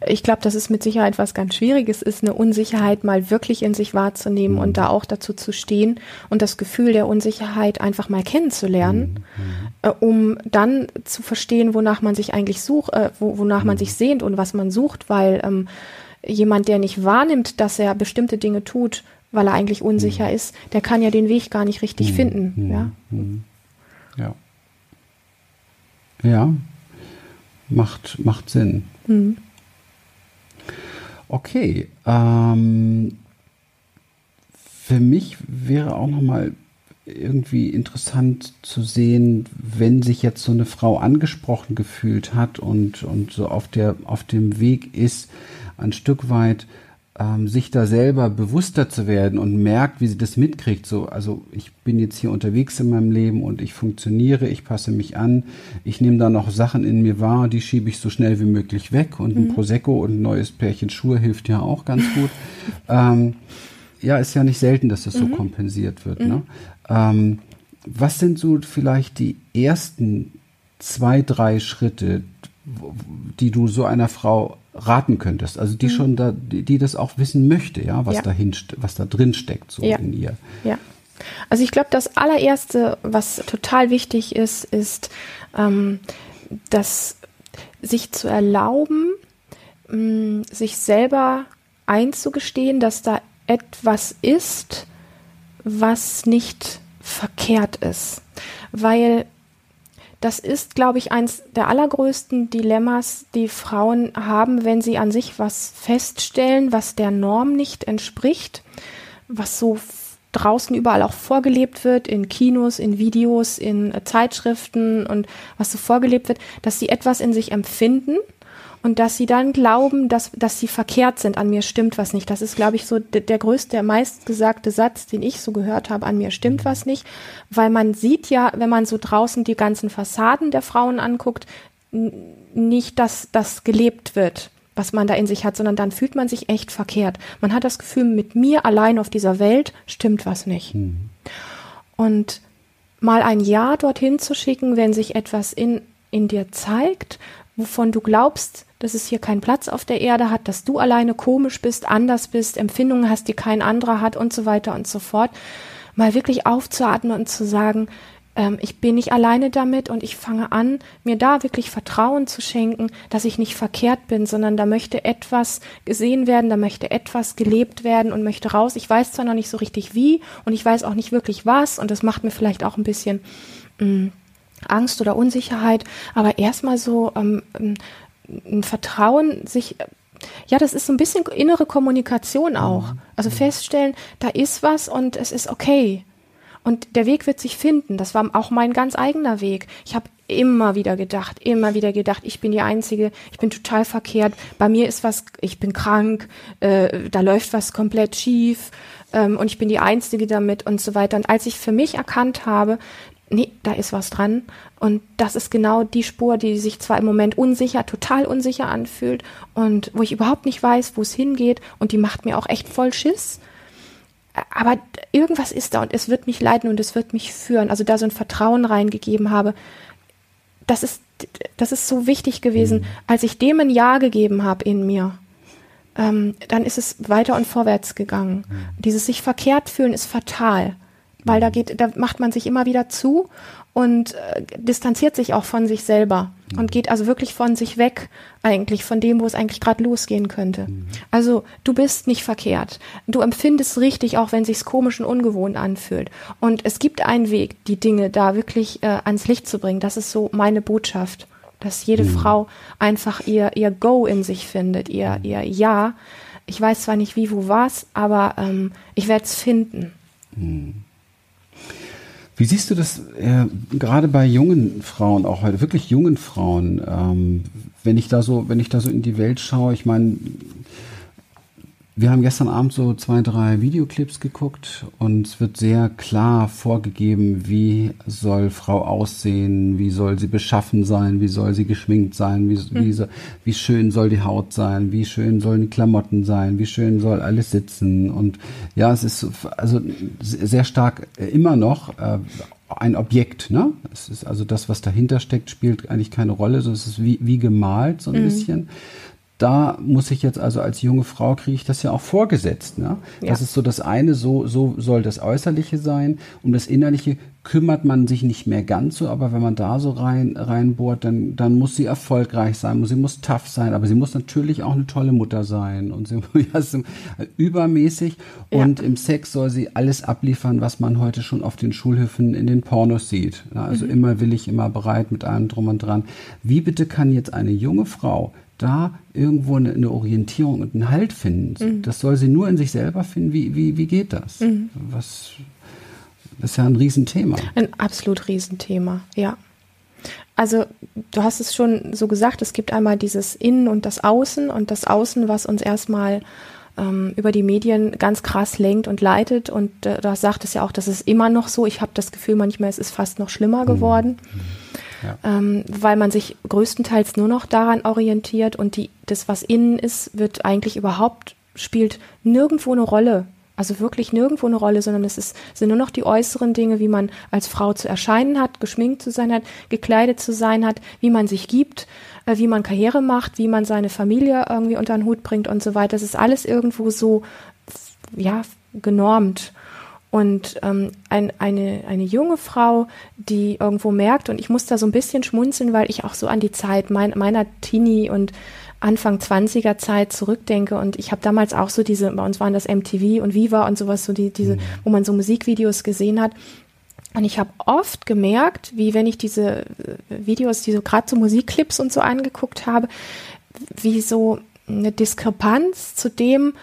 Ich glaube, dass es mit Sicherheit was ganz Schwieriges ist, eine Unsicherheit mal wirklich in sich wahrzunehmen mhm. und da auch dazu zu stehen und das Gefühl der Unsicherheit einfach mal kennenzulernen, mhm. äh, um dann zu verstehen, wonach man sich eigentlich sucht, äh, wo, wonach mhm. man sich sehnt und was man sucht, weil ähm, jemand, der nicht wahrnimmt, dass er bestimmte Dinge tut, weil er eigentlich unsicher mhm. ist, der kann ja den Weg gar nicht richtig mhm. finden. Mhm. Ja. ja. Ja. Macht, macht Sinn. Mhm. Okay. Ähm, für mich wäre auch noch mal irgendwie interessant zu sehen, wenn sich jetzt so eine Frau angesprochen gefühlt hat und, und so auf, der, auf dem Weg ist, ein Stück weit ähm, sich da selber bewusster zu werden und merkt, wie sie das mitkriegt. So, also ich bin jetzt hier unterwegs in meinem Leben und ich funktioniere, ich passe mich an, ich nehme da noch Sachen in mir wahr, die schiebe ich so schnell wie möglich weg und mhm. ein Prosecco und ein neues Pärchen Schuhe hilft ja auch ganz gut. ähm, ja, ist ja nicht selten, dass das mhm. so kompensiert wird. Mhm. Ne? Ähm, was sind so vielleicht die ersten zwei, drei Schritte, die du so einer Frau raten könntest, also die mhm. schon da, die, die, das auch wissen möchte, ja, was ja. dahin, was da drin steckt, so ja. in ihr. Ja. Also ich glaube, das allererste, was total wichtig ist, ist, ähm, dass sich zu erlauben, mh, mm, sich selber einzugestehen, dass da etwas ist, was nicht verkehrt ist. Weil das ist, glaube ich, eins der allergrößten Dilemmas, die Frauen haben, wenn sie an sich was feststellen, was der Norm nicht entspricht, was so draußen überall auch vorgelebt wird, in Kinos, in Videos, in Zeitschriften und was so vorgelebt wird, dass sie etwas in sich empfinden und dass sie dann glauben, dass, dass sie verkehrt sind, an mir stimmt was nicht. Das ist, glaube ich, so der, größte, der meistgesagte Satz, den ich so gehört habe, an mir stimmt was nicht, weil man sieht ja, wenn man so draußen die ganzen Fassaden der Frauen anguckt, nicht, dass das gelebt wird was man da in sich hat, sondern dann fühlt man sich echt verkehrt. Man hat das Gefühl, mit mir allein auf dieser Welt stimmt was nicht. Mhm. Und mal ein Ja dorthin zu schicken, wenn sich etwas in, in dir zeigt, wovon du glaubst, dass es hier keinen Platz auf der Erde hat, dass du alleine komisch bist, anders bist, Empfindungen hast, die kein anderer hat und so weiter und so fort. Mal wirklich aufzuatmen und zu sagen, ähm, ich bin nicht alleine damit und ich fange an, mir da wirklich Vertrauen zu schenken, dass ich nicht verkehrt bin, sondern da möchte etwas gesehen werden, da möchte etwas gelebt werden und möchte raus. Ich weiß zwar noch nicht so richtig wie und ich weiß auch nicht wirklich was und das macht mir vielleicht auch ein bisschen mh, mm, Angst oder Unsicherheit, aber erstmal so ähm, ein Vertrauen, sich ja, das ist so ein bisschen innere Kommunikation auch. Mhm. Also feststellen, da ist was und es ist okay. Und der Weg wird sich finden. Das war auch mein ganz eigener Weg. Ich habe immer wieder gedacht, immer wieder gedacht, ich bin die Einzige, ich bin total verkehrt. Bei mir ist was, ich bin krank, äh, da läuft was komplett schief ähm, und ich bin die Einzige damit und so weiter. Und als ich für mich erkannt habe, nee, da ist was dran. Und das ist genau die Spur, die sich zwar im Moment unsicher, total unsicher anfühlt und wo ich überhaupt nicht weiß, wo es hingeht und die macht mir auch echt voll Schiss. Aber irgendwas ist da und es wird mich leiten und es wird mich führen. Also da so ein Vertrauen reingegeben habe, das ist, das ist so wichtig gewesen. Mhm. Als ich dem ein Ja gegeben habe in mir, ähm, dann ist es weiter und vorwärts gegangen. Mhm. Dieses sich verkehrt fühlen ist fatal weil da geht, da macht man sich immer wieder zu und äh, distanziert sich auch von sich selber mhm. und geht also wirklich von sich weg eigentlich von dem, wo es eigentlich gerade losgehen könnte. Mhm. Also du bist nicht verkehrt. Du empfindest richtig, auch wenn sich's komisch und ungewohnt anfühlt. Und es gibt einen Weg, die Dinge da wirklich äh, ans Licht zu bringen. Das ist so meine Botschaft, dass jede mhm. Frau einfach ihr ihr Go in sich findet, ihr mhm. ihr Ja. Ich weiß zwar nicht wie, wo, was, aber ähm, ich werde es finden. Wie siehst du das äh, gerade bei jungen Frauen, auch heute wirklich jungen Frauen, ähm, wenn ich da so, wenn ich da so in die Welt schaue, ich meine, wir haben gestern Abend so zwei, drei Videoclips geguckt und es wird sehr klar vorgegeben, wie soll Frau aussehen, wie soll sie beschaffen sein, wie soll sie geschminkt sein, wie, mhm. wie, so, wie schön soll die Haut sein, wie schön sollen die Klamotten sein, wie schön soll alles sitzen. Und ja, es ist also sehr stark immer noch äh, ein Objekt, ne? Es ist also das, was dahinter steckt, spielt eigentlich keine Rolle, sondern es ist wie, wie gemalt, so ein mhm. bisschen da muss ich jetzt also als junge Frau kriege ich das ja auch vorgesetzt. Ne? Ja. Das ist so das eine, so, so soll das Äußerliche sein. Um das Innerliche kümmert man sich nicht mehr ganz so, aber wenn man da so rein reinbohrt, dann, dann muss sie erfolgreich sein, sie muss tough sein, aber sie muss natürlich auch eine tolle Mutter sein und sie so übermäßig und ja. im Sex soll sie alles abliefern, was man heute schon auf den Schulhöfen in den Pornos sieht. Also mhm. immer willig, immer bereit mit allem drum und dran. Wie bitte kann jetzt eine junge Frau da irgendwo eine, eine, Orientierung und einen Halt finden. Mhm. Das soll sie nur in sich selber finden. Wie, wie, wie geht das? Mhm. Was, das ist ja ein Riesenthema. Ein absolut Riesenthema, ja. Also du hast es schon so gesagt, es gibt einmal dieses Innen und das Außen und das Außen, was uns erstmal ähm, über die Medien ganz krass lenkt und leitet. Und äh, da sagt es ja auch, das ist immer noch so. Ich habe das Gefühl, manchmal ist es fast noch schlimmer mhm. geworden. Mhm ja. ähm, weil man sich größtenteils nur noch daran orientiert und die, das, was innen ist, wird eigentlich überhaupt, spielt nirgendwo eine Rolle. Also wirklich nirgendwo eine Rolle, sondern es ist, sind nur noch die äußeren Dinge, wie man als Frau zu erscheinen hat, geschminkt zu sein hat, gekleidet zu sein hat, wie man sich gibt, äh, wie man Karriere macht, wie man seine Familie irgendwie unter den Hut bringt und so weiter. Das ist alles irgendwo so, ja, genormt. Und ähm, ein, eine, eine junge Frau, die irgendwo merkt, und ich muss da so ein bisschen schmunzeln, weil ich auch so an die Zeit mein, meiner Teenie und Anfang 20er Zeit zurückdenke und ich habe damals auch so diese, bei uns waren das MTV und Viva und sowas, so die, diese, mhm. wo man so Musikvideos gesehen hat. Und ich habe oft gemerkt, wie wenn ich diese äh, Videos, diese gerade so Musikclips und so angeguckt habe, wie so eine Diskrepanz zu dem,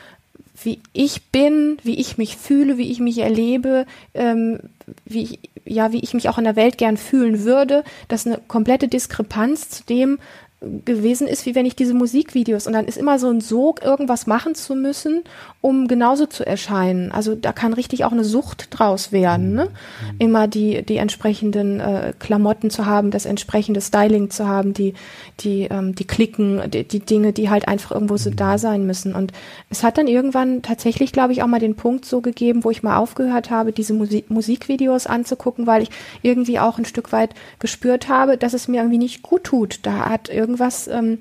wie ich bin, wie ich mich fühle, wie ich mich erlebe, ähm, wie ich, ja, wie ich mich auch in der Welt gern fühlen würde, das ist eine komplette Diskrepanz zu dem, gewesen ist, wie wenn ich diese Musikvideos und dann ist immer so ein Sog, irgendwas machen zu müssen, um genauso zu erscheinen. Also da kann richtig auch eine Sucht draus werden, ne? Mhm. Immer die, die entsprechenden äh, Klamotten zu haben, das entsprechende Styling zu haben, die, die, ähm, die Klicken, die, die Dinge, die halt einfach irgendwo so da mhm. sein müssen. Und es hat dann irgendwann tatsächlich, glaube ich, auch mal den Punkt so gegeben, wo ich mal aufgehört habe, diese Musik Musikvideos anzugucken, weil ich irgendwie auch ein Stück weit gespürt habe, dass es mir irgendwie nicht gut tut. Da hat irgendwie irgendwas, ähm,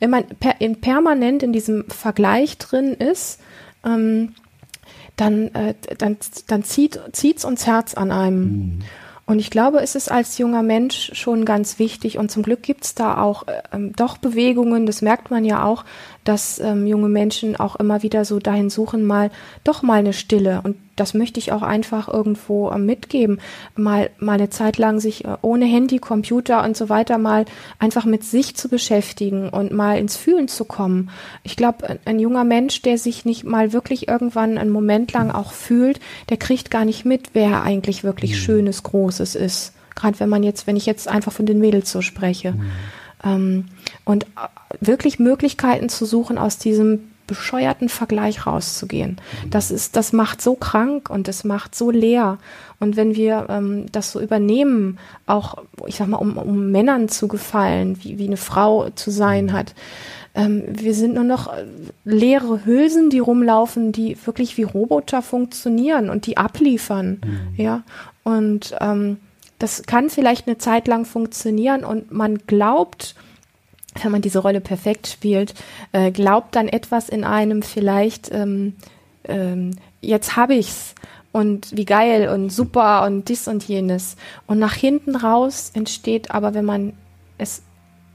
wenn man per, in permanent in diesem Vergleich drin ist, ähm, dann, äh, dann, dann zieht es uns Herz an einem. Mhm. Und ich glaube, es ist als junger Mensch schon ganz wichtig und zum Glück gibt es da auch äh, ähm, doch Bewegungen, das merkt man ja auch, dass ähm, junge Menschen auch immer wieder so dahin suchen, mal doch mal eine Stille. Und das möchte ich auch einfach irgendwo äh, mitgeben. Mal, mal eine Zeit lang sich äh, ohne Handy, Computer und so weiter mal einfach mit sich zu beschäftigen und mal ins Fühlen zu kommen. Ich glaube, ein, junger Mensch, der sich nicht mal wirklich irgendwann einen Moment lang auch fühlt, der kriegt gar nicht mit, wer eigentlich wirklich mhm. Schönes, Großes ist. Gerade wenn man jetzt, wenn ich jetzt einfach von den Mädels so spreche. Mhm. Ähm, und äh, wirklich Möglichkeiten zu suchen, aus diesem bescheuerten Vergleich rauszugehen. Das ist, das macht so krank und das macht so leer. Und wenn wir ähm, das so übernehmen, auch, ich sag mal, um, um Männern zu gefallen, wie, wie eine Frau zu sein hat, ähm, wir sind nur noch äh, leere Hülsen, die rumlaufen, die wirklich wie Roboter funktionieren und die abliefern. Mhm. Ja. Und ähm, das kann vielleicht eine Zeit lang funktionieren und man glaubt, wenn man diese Rolle perfekt spielt, äh, glaubt dann etwas in einem vielleicht, ähm, ähm, jetzt habe ich's und wie geil und super und dies und jenes. Und nach hinten raus entsteht aber, wenn man es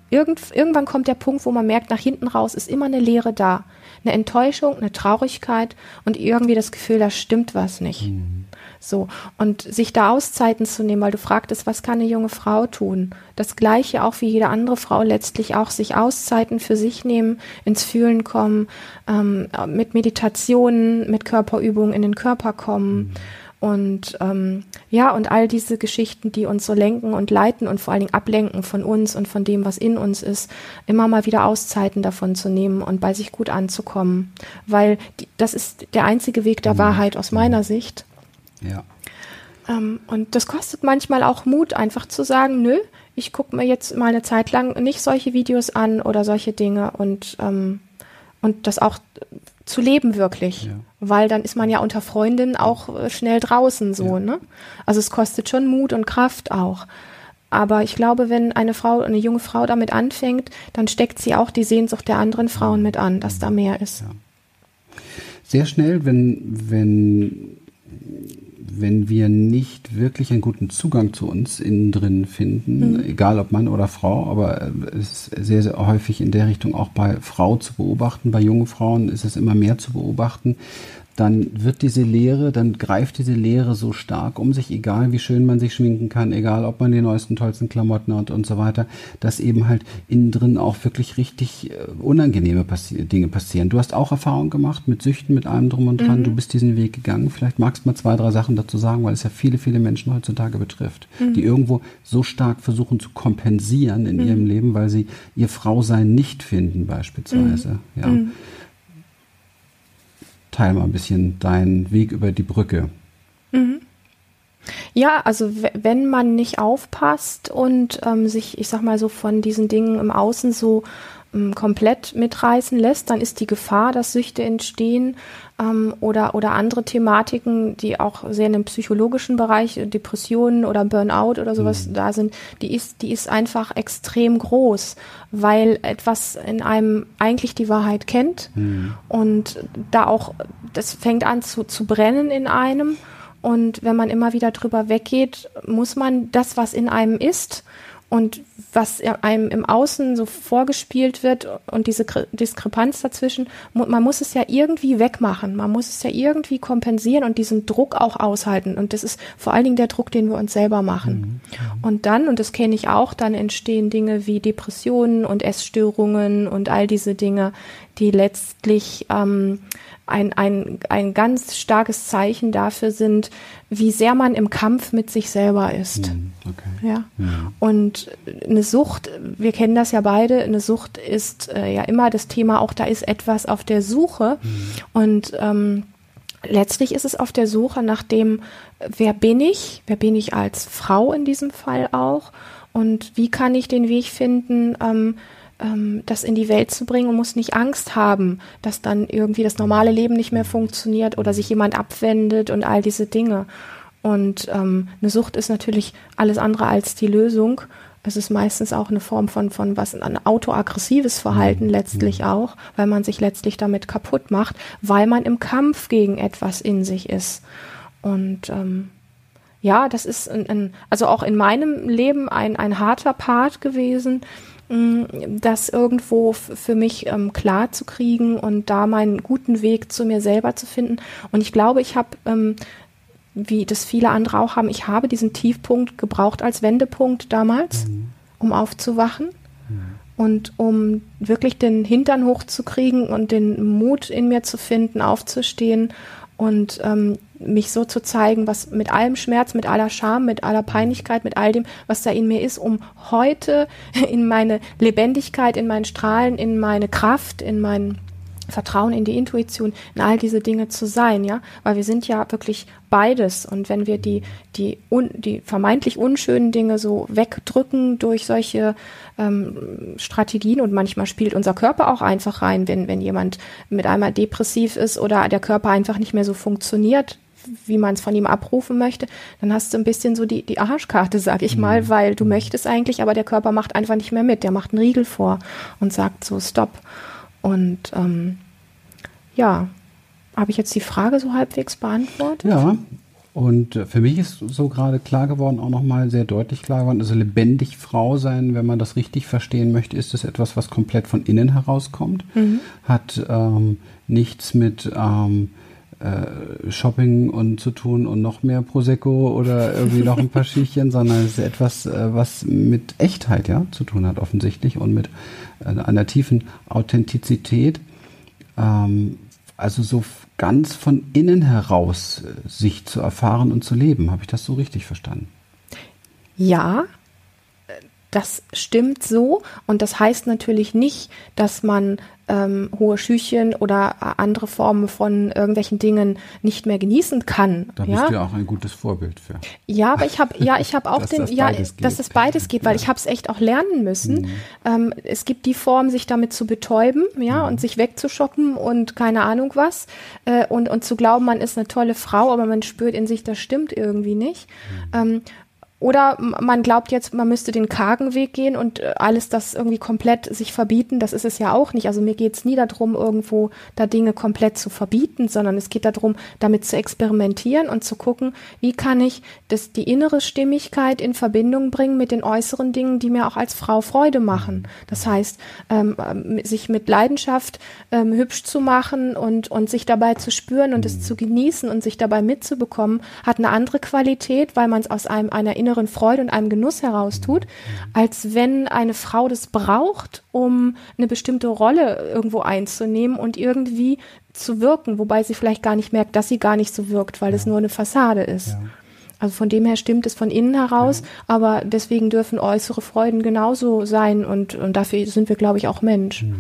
irgend, irgendwann kommt der Punkt, wo man merkt, nach hinten raus ist immer eine Leere da. Eine Enttäuschung, eine Traurigkeit und irgendwie das Gefühl, da stimmt was nicht. Mhm. So. Und sich da Auszeiten zu nehmen, weil du fragtest, was kann eine junge Frau tun? Das Gleiche auch wie jede andere Frau letztlich auch sich Auszeiten für sich nehmen, ins Fühlen kommen, ähm, mit Meditationen, mit Körperübungen in den Körper kommen. Mhm. Und ähm, ja, und all diese Geschichten, die uns so lenken und leiten und vor allen Dingen ablenken von uns und von dem, was in uns ist, immer mal wieder Auszeiten davon zu nehmen und bei sich gut anzukommen. Weil die, das ist der einzige Weg der mhm. Wahrheit aus meiner Sicht. Ja. Ähm, und das kostet manchmal auch Mut, einfach zu sagen, nö, ich gucke mir jetzt mal eine Zeit lang nicht solche Videos an oder solche Dinge und, ähm, und das auch zu leben wirklich. Ja. Weil dann ist man ja unter Freundinnen auch äh, schnell draußen so, ja. ne? Also es kostet schon Mut und Kraft auch. Aber ich glaube, wenn eine Frau, eine junge Frau damit anfängt, dann steckt sie auch die Sehnsucht der anderen Frauen mit an, dass da mehr ist. Ja. Sehr schnell, wenn, wenn wenn wir nicht wirklich einen guten Zugang zu uns innen drin finden, mhm. egal ob Mann oder Frau, aber äh, es ist sehr, sehr häufig in der Richtung auch bei Frau zu beobachten, bei jungen Frauen ist es immer mehr zu beobachten, dann wird diese Lehre, dann greift diese Lehre so stark um sich, egal wie schön man sich schminken kann, egal ob man die neuesten, tollsten Klamotten hat und so weiter, dass eben halt innen drin auch wirklich richtig äh, unangenehme passi Dinge passieren. Du hast auch Erfahrung gemacht mit Süchten, mit allem drum und dran. Mhm. Du bist diesen Weg gegangen. Vielleicht magst du mal zwei, drei Sachen dazu sagen, weil es ja viele, viele Menschen heutzutage betrifft, mhm. die irgendwo so stark versuchen zu kompensieren in mhm. ihrem Leben, weil sie ihr Frausein nicht finden beispielsweise. Mhm. Ja. Teil mal ein bisschen deinen Weg über die Brücke. Mhm. Ja, also wenn man nicht aufpasst und ähm, sich, ich sag mal so, von diesen Dingen im Außen so komplett mitreißen lässt, dann ist die Gefahr, dass Süchte entstehen ähm, oder, oder andere Thematiken, die auch sehr in dem psychologischen Bereich, äh, Depressionen oder Burnout oder sowas mhm. da sind, die ist, die ist einfach extrem groß, weil etwas in einem eigentlich die Wahrheit kennt mhm. und da auch, das fängt an zu, zu brennen in einem. Und wenn man immer wieder drüber weggeht, muss man das, was in einem ist, und was einem im Außen so vorgespielt wird und diese Diskrepanz dazwischen, man muss es ja irgendwie wegmachen, man muss es ja irgendwie kompensieren und diesen Druck auch aushalten. Und das ist vor allen Dingen der Druck, den wir uns selber machen. Mhm. Und dann, und das kenne ich auch, dann entstehen Dinge wie Depressionen und Essstörungen und all diese Dinge, die letztlich ähm, ein, ein, ein ganz starkes Zeichen dafür sind, wie sehr man im Kampf mit sich selber ist. Hm, okay. Ja. ja. Und eine Sucht, wir kennen das ja beide, eine Sucht ist äh, ja immer das Thema, auch da ist etwas auf der Suche. Mhm. Und ähm, letztlich ist es auf der Suche nach dem, wer bin ich, wer bin ich als Frau in diesem Fall auch und wie kann ich den Weg finden, ähm, ähm, das in die Welt zu bringen und muss nicht Angst haben, dass dann irgendwie das normale Leben nicht mehr funktioniert oder sich jemand abwendet und all diese Dinge. Und ähm, eine Sucht ist natürlich alles andere als die Lösung. Es ist meistens auch eine Form von, von was, ein autoaggressives Verhalten mhm. letztlich mhm. auch, weil man sich letztlich damit kaputt macht, weil man im Kampf gegen etwas in sich ist. Und ähm, ja, das ist ein, ein, also auch in meinem Leben ein, ein harter Part gewesen, das irgendwo für mich ähm, klar zu kriegen und da meinen guten Weg zu mir selber zu finden. Und ich glaube, ich habe, ähm, wie das viele andere auch haben, ich habe diesen Tiefpunkt gebraucht als Wendepunkt damals, mhm. um aufzuwachen. Mhm. Und um wirklich den Hintern hochzukriegen und den Mut in mir zu finden, aufzustehen und ähm, mich so zu zeigen, was mit allem Schmerz, mit aller Scham, mit aller Peinlichkeit, mit all dem, was da in mir ist, um heute in meine Lebendigkeit, in meinen Strahlen, in meine Kraft, in meinen Vertrauen in die Intuition, in all diese Dinge zu sein, ja, weil wir sind ja wirklich beides. Und wenn wir die die un, die vermeintlich unschönen Dinge so wegdrücken durch solche ähm, Strategien und manchmal spielt unser Körper auch einfach rein, wenn wenn jemand mit einmal depressiv ist oder der Körper einfach nicht mehr so funktioniert, wie man es von ihm abrufen möchte, dann hast du ein bisschen so die, die Arschkarte, sag ich mal, mhm. weil du möchtest eigentlich, aber der Körper macht einfach nicht mehr mit. Der macht einen Riegel vor und sagt so, stopp. Und ähm, ja, habe ich jetzt die Frage so halbwegs beantwortet? Ja, Und für mich ist so gerade klar geworden, auch nochmal sehr deutlich klar geworden, also lebendig Frau sein, wenn man das richtig verstehen möchte, ist es etwas, was komplett von innen herauskommt, mhm. hat ähm, nichts mit ähm, äh, Shopping und zu tun und noch mehr Prosecco oder irgendwie noch ein paar Schiechchen, sondern es ist etwas, äh, was mit Echtheit ja zu tun hat offensichtlich und mit äh, einer tiefen Authentizität. Ähm, also so ganz von innen heraus sich zu erfahren und zu leben. Habe ich das so richtig verstanden? Ja, das stimmt so und das heißt natürlich nicht, dass man ähm, hohe Schüchen oder andere Formen von irgendwelchen Dingen nicht mehr genießen kann. Da ja? bist du ja auch ein gutes Vorbild für. Ja, aber ich habe ja, ich habe auch den, das ja, dass es beides geht, weil ja. ich habe es echt auch lernen müssen. Mhm. Ähm, es gibt die Form, sich damit zu betäuben, ja, mhm. und sich wegzuschoppen und keine Ahnung was äh, und und zu glauben, man ist eine tolle Frau, aber man spürt in sich, das stimmt irgendwie nicht. Mhm. Ähm, oder man glaubt jetzt, man müsste den kargen Weg gehen und äh, alles das irgendwie komplett sich verbieten. Das ist es ja auch nicht. Also mir geht es nie darum, irgendwo da Dinge komplett zu verbieten, sondern es geht darum, damit zu experimentieren und zu gucken, wie kann ich das, die innere Stimmigkeit in Verbindung bringen mit den äußeren Dingen, die mir auch als Frau Freude machen. Das heißt, ähm, ähm sich mit Leidenschaft ähm, hübsch zu machen und, und sich dabei zu spüren und es zu genießen und sich dabei mitzubekommen, hat eine andere Qualität, weil man es aus einem einer inneren Freude und einem Genuss heraus tut, als wenn eine Frau das braucht, um eine bestimmte Rolle irgendwo einzunehmen und irgendwie zu wirken, wobei sie vielleicht gar nicht merkt, dass sie gar nicht so wirkt, weil es nur eine Fassade ist. Ja. Also von dem her stimmt es von innen heraus, ja. aber deswegen dürfen äußere Freuden genauso sein und, und dafür sind wir, glaube ich, auch Mensch. Mhm.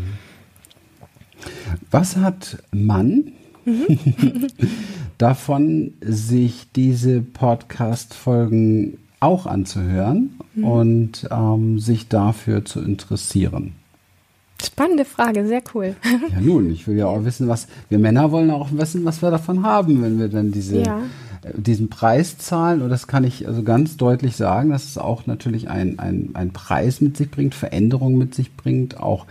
Was hat Mann mhm. davon, sich diese Podcast-Folgen auch anzuhören mhm. und ähm, sich dafür zu interessieren? Spannende Frage, sehr cool. Ja, nun, ich will ja auch wissen, was wir Männer wollen auch wissen, was wir davon haben, wenn wir dann diese ja diesen Preis zahlen, und das kann ich also ganz deutlich sagen, dass es auch natürlich ein, ein, ein Preis mit sich bringt, Veränderungen mit sich bringt, auch,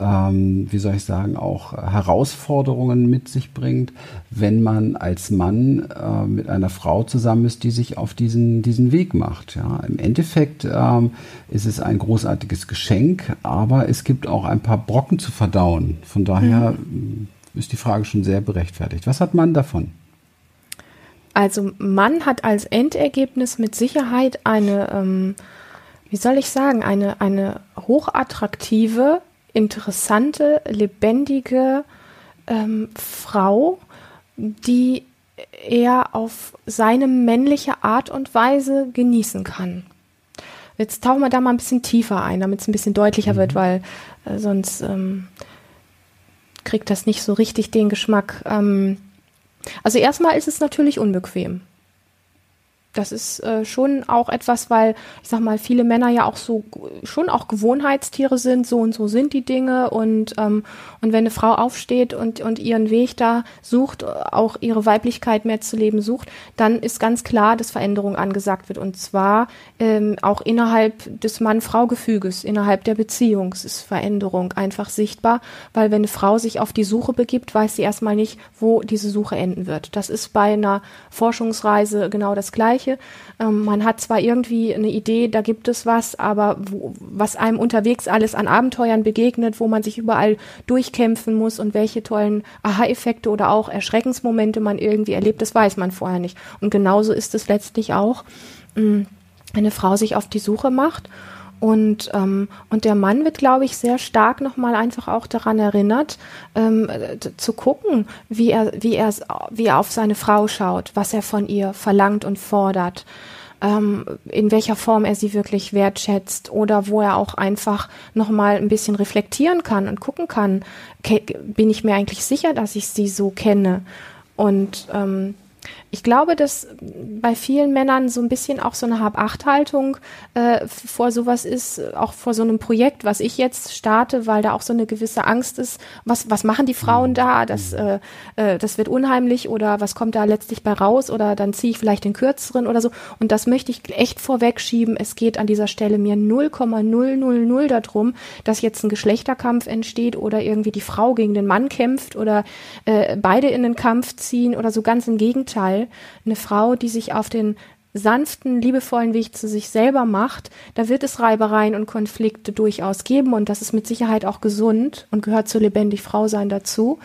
ähm, wie soll ich sagen, auch Herausforderungen mit sich bringt, wenn man als Mann äh, mit einer Frau zusammen ist, die sich auf diesen, diesen Weg macht. Ja. Im Endeffekt ähm, ist es ein großartiges Geschenk, aber es gibt auch ein paar Brocken zu verdauen. Von daher mhm. ist die Frage schon sehr berechtfertigt. Was hat man davon? Also man hat als Endergebnis mit Sicherheit eine, ähm, wie soll ich sagen, eine, eine hochattraktive, interessante, lebendige ähm, Frau, die er auf seine männliche Art und Weise genießen kann. Jetzt tauchen wir da mal ein bisschen tiefer ein, damit es ein bisschen deutlicher mhm. wird, weil äh, sonst ähm, kriegt das nicht so richtig den Geschmack. Ähm, also erstmal ist es natürlich unbequem das ist äh, schon auch etwas, weil ich sag mal, viele Männer ja auch so schon auch Gewohnheitstiere sind, so und so sind die Dinge. Und ähm, und wenn eine Frau aufsteht und und ihren Weg da sucht, auch ihre Weiblichkeit mehr zu leben sucht, dann ist ganz klar, dass Veränderung angesagt wird. Und zwar ähm, auch innerhalb des Mann-Frau-Gefüges, innerhalb der Beziehung ist Veränderung einfach sichtbar, weil wenn eine Frau sich auf die Suche begibt, weiß sie erstmal nicht, wo diese Suche enden wird. Das ist bei einer Forschungsreise genau das gleiche Gleiche. Ähm, man hat zwar irgendwie eine Idee, da gibt es was, aber wo, was einem unterwegs alles an Abenteuern begegnet, wo man sich überall durchkämpfen muss und welche tollen Aha-Effekte oder auch Erschreckensmomente man irgendwie erlebt, das weiß man vorher nicht. Und genauso ist es letztlich auch, wenn mm, eine Frau sich auf die Suche macht und, ähm, und der Mann wird, glaube ich, sehr stark nochmal einfach auch daran erinnert, ähm, zu gucken, wie er, wie, er, wie er auf seine Frau schaut, was er von ihr verlangt und fordert, ähm, in welcher Form er sie wirklich wertschätzt oder wo er auch einfach nochmal ein bisschen reflektieren kann und gucken kann, bin ich mir eigentlich sicher, dass ich sie so kenne. Und ähm, ich glaube, dass bei vielen Männern so ein bisschen auch so eine Hab-Acht-Haltung äh, vor sowas ist, auch vor so einem Projekt, was ich jetzt starte, weil da auch so eine gewisse Angst ist, was, was machen die Frauen da, das, äh, äh, das wird unheimlich oder was kommt da letztlich bei raus oder dann ziehe ich vielleicht den kürzeren oder so. Und das möchte ich echt vorwegschieben. Es geht an dieser Stelle mir 0,000 darum, dass jetzt ein Geschlechterkampf entsteht oder irgendwie die Frau gegen den Mann kämpft oder äh, beide in den Kampf ziehen oder so. Ganz im Gegenteil Eine Frau, die sich auf den sanften, liebevollen Weg zu sich selber macht, da wird es Reibereien und Konflikte durchaus geben und das ist mit Sicherheit auch gesund und gehört zu lebendig Frau sein dazu.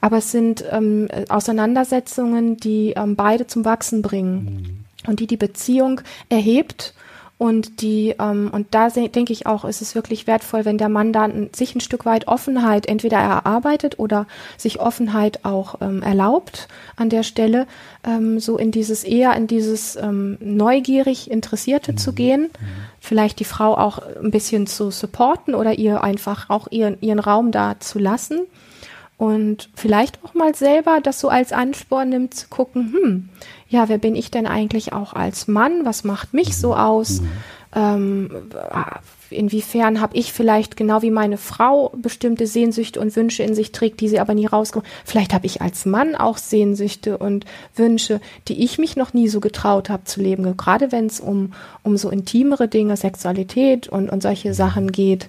Aber es sind ähm, Auseinandersetzungen, die ähm, beide zum Wachsen bringen mhm. und die die Beziehung erhebt und die, ähm, und da denke ich auch, ist es wirklich wertvoll, wenn der Mann dann sich ein Stück weit Offenheit entweder erarbeitet oder sich Offenheit auch ähm, erlaubt an der Stelle, ähm, so in dieses eher in dieses ähm, neugierig Interessierte mhm. zu gehen, mhm. vielleicht die Frau auch ein bisschen zu supporten oder ihr einfach auch ihren, ihren Raum da zu lassen und vielleicht auch mal selber das so als Ansporn nimmt, zu gucken, hm, ja, wer bin ich denn eigentlich auch als Mann? Was macht mich so aus? Mhm. Ähm, inwiefern habe ich vielleicht genau wie meine Frau bestimmte Sehnsüchte und Wünsche in sich trägt, die sie aber nie rauskommen. Vielleicht habe ich als Mann auch Sehnsüchte und Wünsche, die ich mich noch nie so getraut habe zu leben. Gerade wenn es um, um so intimere Dinge, Sexualität und, und solche Sachen geht.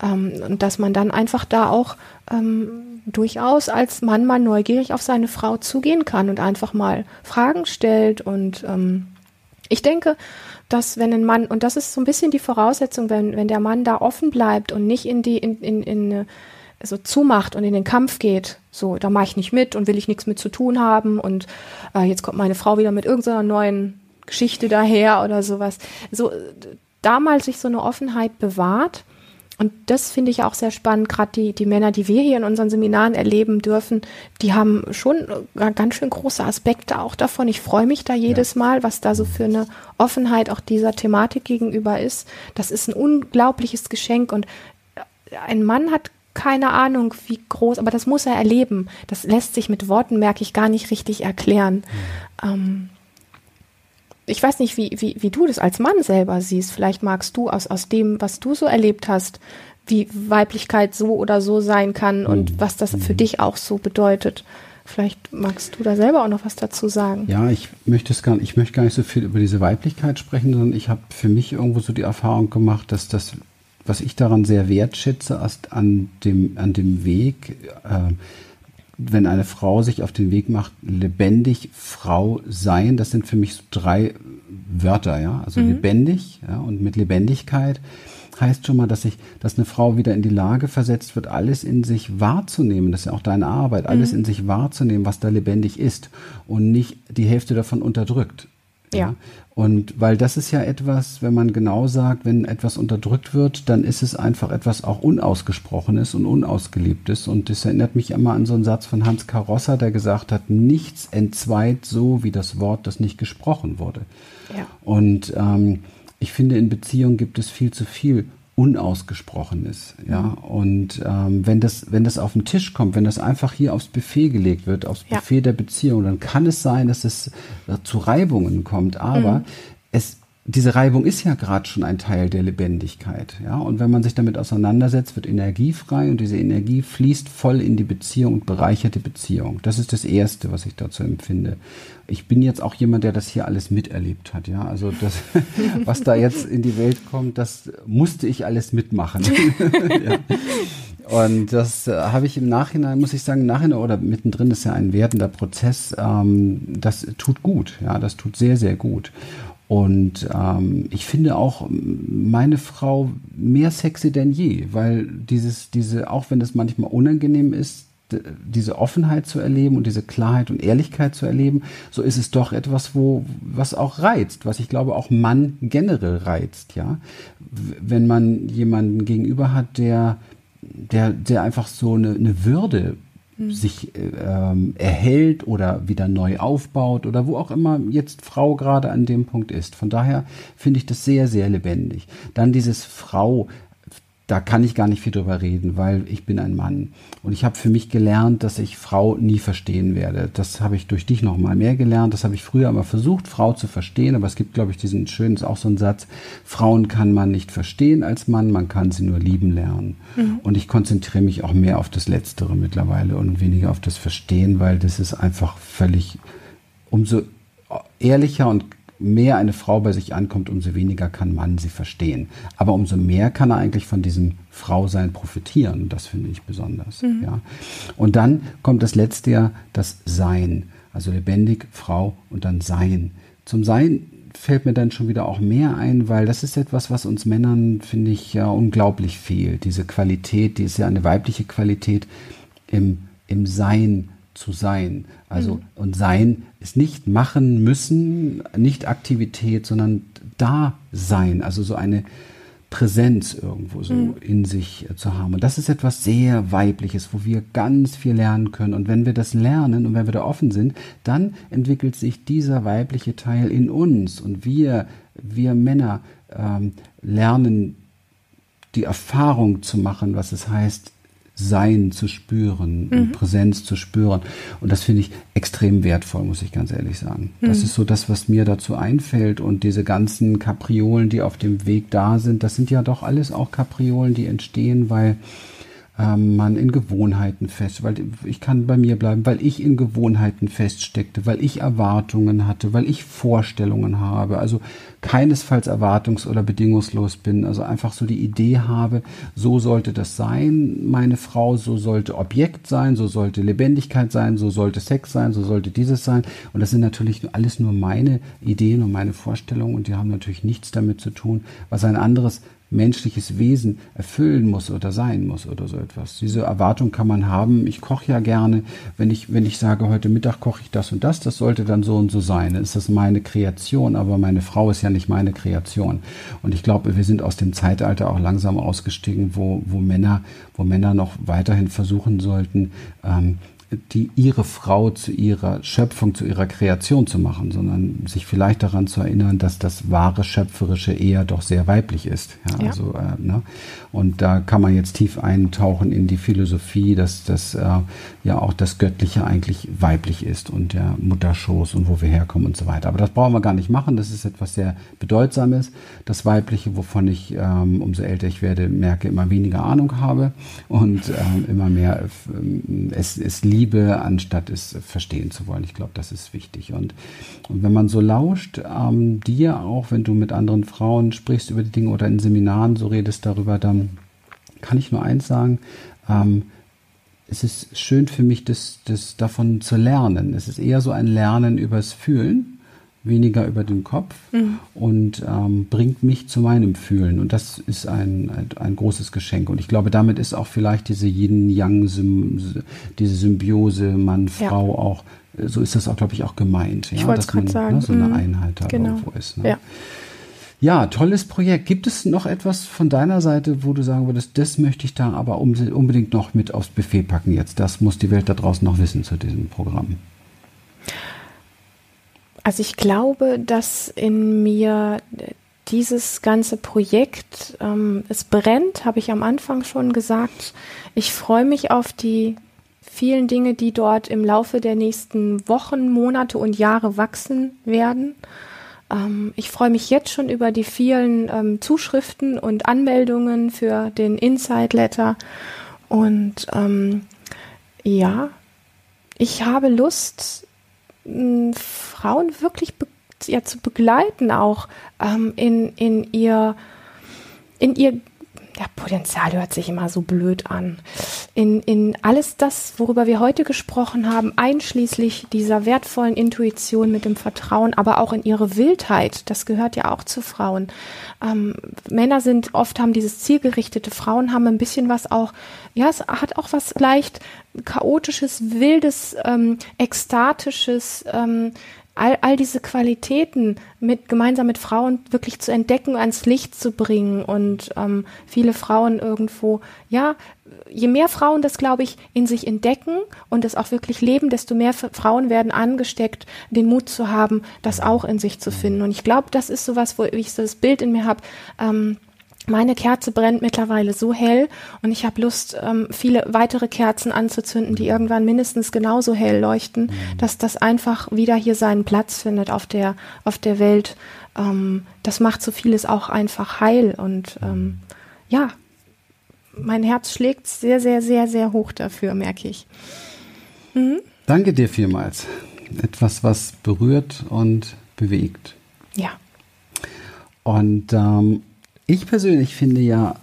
Ähm, und dass man dann einfach da auch ähm, durchaus als Mann mal neugierig auf seine Frau zugehen kann und einfach mal Fragen stellt. Und ähm, ich denke, dass wenn ein Mann, und das ist so ein bisschen die Voraussetzung, wenn, wenn der Mann da offen bleibt und nicht in die, in, in, in so zumacht und in den Kampf geht, so, da mache ich nicht mit und will ich nichts mit zu tun haben und äh, jetzt kommt meine Frau wieder mit irgendeiner neuen Geschichte daher oder sowas. So, da mal sich so eine Offenheit bewahrt und das finde ich auch sehr spannend. Gerade die, die Männer, die wir hier in unseren Seminaren erleben dürfen, die haben schon äh, ganz schön große Aspekte auch davon. Ich freue mich da jedes ja. Mal, was da so für eine Offenheit auch dieser Thematik gegenüber ist. Das ist ein unglaubliches Geschenk und äh, ein Mann hat keine Ahnung, wie groß, aber das muss er erleben. Das lässt sich mit Worten, merke ich, gar nicht richtig erklären. Mhm. Ähm, ich weiß nicht, wie, wie, wie du das als Mann selber siehst. Vielleicht magst du aus, aus dem, was du so erlebt hast, wie Weiblichkeit so oder so sein kann und mhm. was das für mhm. dich auch so bedeutet. Vielleicht magst du da selber auch noch was dazu sagen. Ja, ich möchte es gar nicht, ich möchte gar nicht so viel über diese Weiblichkeit sprechen, sondern ich habe für mich irgendwo so die Erfahrung gemacht, dass das, was ich daran sehr wertschätze, an dem, an dem Weg, äh, wenn eine Frau sich auf den Weg macht, lebendig Frau sein, das sind für mich so drei Wörter, ja. Also mhm. lebendig, ja, und mit Lebendigkeit heißt schon mal, dass ich, dass eine Frau wieder in die Lage versetzt wird, alles in sich wahrzunehmen. Das ist ja auch deine Arbeit, alles mhm. in sich wahrzunehmen, was da lebendig ist und nicht die Hälfte davon unterdrückt. Ja. ja. Und weil das ist ja etwas, wenn man genau sagt, wenn etwas unterdrückt wird, dann ist es einfach etwas auch Unausgesprochenes und Unausgelebtes. Und das erinnert mich immer an so einen Satz von Hans Carosser, der gesagt hat, nichts entzweit so wie das Wort, das nicht gesprochen wurde. Ja. Und ähm, ich finde, in Beziehungen gibt es viel zu viel Unausgesprochenes. Ja, mhm. und ähm, wenn das, wenn das auf den Tisch kommt, wenn das einfach hier aufs Buffet gelegt wird, aufs ja. Buffet der Beziehung, dann kann es sein, dass es äh, zu Reibungen kommt. Aber mhm. es diese Reibung ist ja gerade schon ein Teil der Lebendigkeit, ja. Und wenn man sich damit auseinandersetzt, wird Energie frei und diese Energie fließt voll in die Beziehung und bereichert die Beziehung. Das ist das Erste, was ich dazu empfinde. Ich bin jetzt auch jemand, der das hier alles miterlebt hat, ja. Also das, was da jetzt in die Welt kommt, das musste ich alles mitmachen. ja. Und das äh, habe ich im Nachhinein, muss ich sagen, im Nachhinein oder mittendrin ist ja ein werdender Prozess. Ähm, das tut gut, ja, das tut sehr, sehr gut. Und ähm, ich finde auch meine Frau mehr sexy denn je, weil dieses, diese, auch wenn das manchmal unangenehm ist, diese Offenheit zu erleben und diese Klarheit und Ehrlichkeit zu erleben, so ist es doch etwas, wo, was auch reizt, was ich glaube auch Mann generell reizt, ja. Wenn man jemanden gegenüber hat, der, der, der einfach so eine, eine Würde. Sich ähm, erhält oder wieder neu aufbaut oder wo auch immer jetzt Frau gerade an dem Punkt ist. Von daher finde ich das sehr, sehr lebendig. Dann dieses Frau da kann ich gar nicht viel drüber reden, weil ich bin ein Mann. Und ich habe für mich gelernt, dass ich Frau nie verstehen werde. Das habe ich durch dich noch mal mehr gelernt. Das habe ich früher aber versucht, Frau zu verstehen. Aber es gibt, glaube ich, diesen schönen, ist auch so ein Satz, Frauen kann man nicht verstehen als Mann, man kann sie nur lieben lernen. Mhm. Und ich konzentriere mich auch mehr auf das Letztere mittlerweile und weniger auf das Verstehen, weil das ist einfach völlig, umso ehrlicher und mehr eine Frau bei sich ankommt, umso weniger kann man sie verstehen. Aber umso mehr kann er eigentlich von diesem Frausein profitieren. Das finde ich besonders. Mhm. Ja. Und dann kommt das letzte Jahr, das Sein. Also lebendig, Frau und dann Sein. Zum Sein fällt mir dann schon wieder auch mehr ein, weil das ist etwas, was uns Männern, finde ich, ja unglaublich fehlt. Diese Qualität, die ist ja eine weibliche Qualität im, im Sein zu sein. Also, mhm. und sein ist nicht machen müssen, nicht Aktivität, sondern da sein. Also so eine, Präsenz irgendwo so mhm. in sich äh, zu haben. Und das ist etwas sehr Weibliches, wo wir ganz viel lernen können. Und wenn wir das lernen und wenn wir da offen sind, dann entwickelt sich dieser weibliche Teil in uns. Und wir, wir Männer ähm, lernen die Erfahrung zu machen, was es heißt, sein zu spüren mhm. Präsenz zu spüren. Und das finde ich extrem wertvoll, muss ich ganz ehrlich sagen. Mhm. Das ist so das, was mir dazu einfällt. Und diese ganzen Kapriolen, die auf dem Weg da sind, das sind ja doch alles auch Kapriolen, die entstehen, weil man in Gewohnheiten fest, weil ich kann bei mir bleiben, weil ich in Gewohnheiten feststeckte, weil ich Erwartungen hatte, weil ich Vorstellungen habe, also keinesfalls erwartungs- oder bedingungslos bin, also einfach so die Idee habe, so sollte das sein, meine Frau, so sollte Objekt sein, so sollte Lebendigkeit sein, so sollte Sex sein, so sollte dieses sein. Und das sind natürlich alles nur meine Ideen und meine Vorstellungen und die haben natürlich nichts damit zu tun, was ein anderes menschliches Wesen erfüllen muss oder sein muss oder so etwas. Diese Erwartung kann man haben. Ich koche ja gerne. Wenn ich, wenn ich sage, heute Mittag koche ich das und das, das sollte dann so und so sein. Dann ist das meine Kreation, aber meine Frau ist ja nicht meine Kreation. Und ich glaube, wir sind aus dem Zeitalter auch langsam ausgestiegen, wo, wo Männer, wo Männer noch weiterhin versuchen sollten, ähm, die ihre Frau zu ihrer Schöpfung, zu ihrer Kreation zu machen, sondern sich vielleicht daran zu erinnern, dass das wahre Schöpferische eher doch sehr weiblich ist. Ja, ja. Also, äh, ne? Und da kann man jetzt tief eintauchen in die Philosophie, dass das äh, ja auch das Göttliche eigentlich weiblich ist und der Mutterschoß und wo wir herkommen und so weiter. Aber das brauchen wir gar nicht machen. Das ist etwas sehr Bedeutsames. Das Weibliche, wovon ich, ähm, umso älter ich werde, merke, immer weniger Ahnung habe und ähm, immer mehr äh, es, es liebt Liebe, anstatt es verstehen zu wollen. Ich glaube, das ist wichtig. Und, und wenn man so lauscht, ähm, dir auch, wenn du mit anderen Frauen sprichst über die Dinge oder in Seminaren so redest darüber, dann kann ich nur eins sagen, ähm, es ist schön für mich, das, das davon zu lernen. Es ist eher so ein Lernen übers Fühlen weniger über den Kopf mhm. und ähm, bringt mich zu meinem Fühlen. Und das ist ein, ein, ein, großes Geschenk. Und ich glaube, damit ist auch vielleicht diese Yin-Yang, diese Symbiose Mann-Frau ja. auch, so ist das auch, glaube ich, auch gemeint. Ich ja, dass man sagen. Ne, so eine mhm. Einheit da genau. irgendwo ist. Ne? Ja. Ja, tolles Projekt. Gibt es noch etwas von deiner Seite, wo du sagen würdest, das möchte ich da aber unbedingt noch mit aufs Buffet packen jetzt? Das muss die Welt da draußen noch wissen zu diesem Programm. Also ich glaube, dass in mir dieses ganze Projekt, ähm, es brennt, habe ich am Anfang schon gesagt. Ich freue mich auf die vielen Dinge, die dort im Laufe der nächsten Wochen, Monate und Jahre wachsen werden. Ähm, ich freue mich jetzt schon über die vielen ähm, Zuschriften und Anmeldungen für den Inside Letter. Und ähm, ja, ich habe Lust, Frauen wirklich be ja, zu begleiten, auch ähm, in, in ihr in ihr ja, Potenzial hört sich immer so blöd an. In, in alles das, worüber wir heute gesprochen haben, einschließlich dieser wertvollen Intuition mit dem Vertrauen, aber auch in ihre Wildheit, das gehört ja auch zu Frauen. Ähm, Männer sind oft haben dieses zielgerichtete, Frauen haben ein bisschen was auch, ja, es hat auch was leicht chaotisches, wildes, ähm, ekstatisches, ähm, all, all diese Qualitäten mit gemeinsam mit Frauen wirklich zu entdecken, ans Licht zu bringen und ähm, viele Frauen irgendwo, ja, je mehr Frauen das, glaube ich, in sich entdecken und es auch wirklich leben, desto mehr Frauen werden angesteckt, den Mut zu haben, das auch in sich zu finden. Und ich glaube, das ist sowas, wo ich so das Bild in mir habe. Ähm, meine Kerze brennt mittlerweile so hell und ich habe Lust, ähm, viele weitere Kerzen anzuzünden, die irgendwann mindestens genauso hell leuchten, mhm. dass das einfach wieder hier seinen Platz findet auf der, auf der Welt. Ähm, das macht so vieles auch einfach heil und ähm, ja, mein Herz schlägt sehr, sehr, sehr, sehr hoch dafür, merke ich. Mhm. Danke dir vielmals. Etwas, was berührt und bewegt. Ja. Und ähm, ich persönlich finde ja,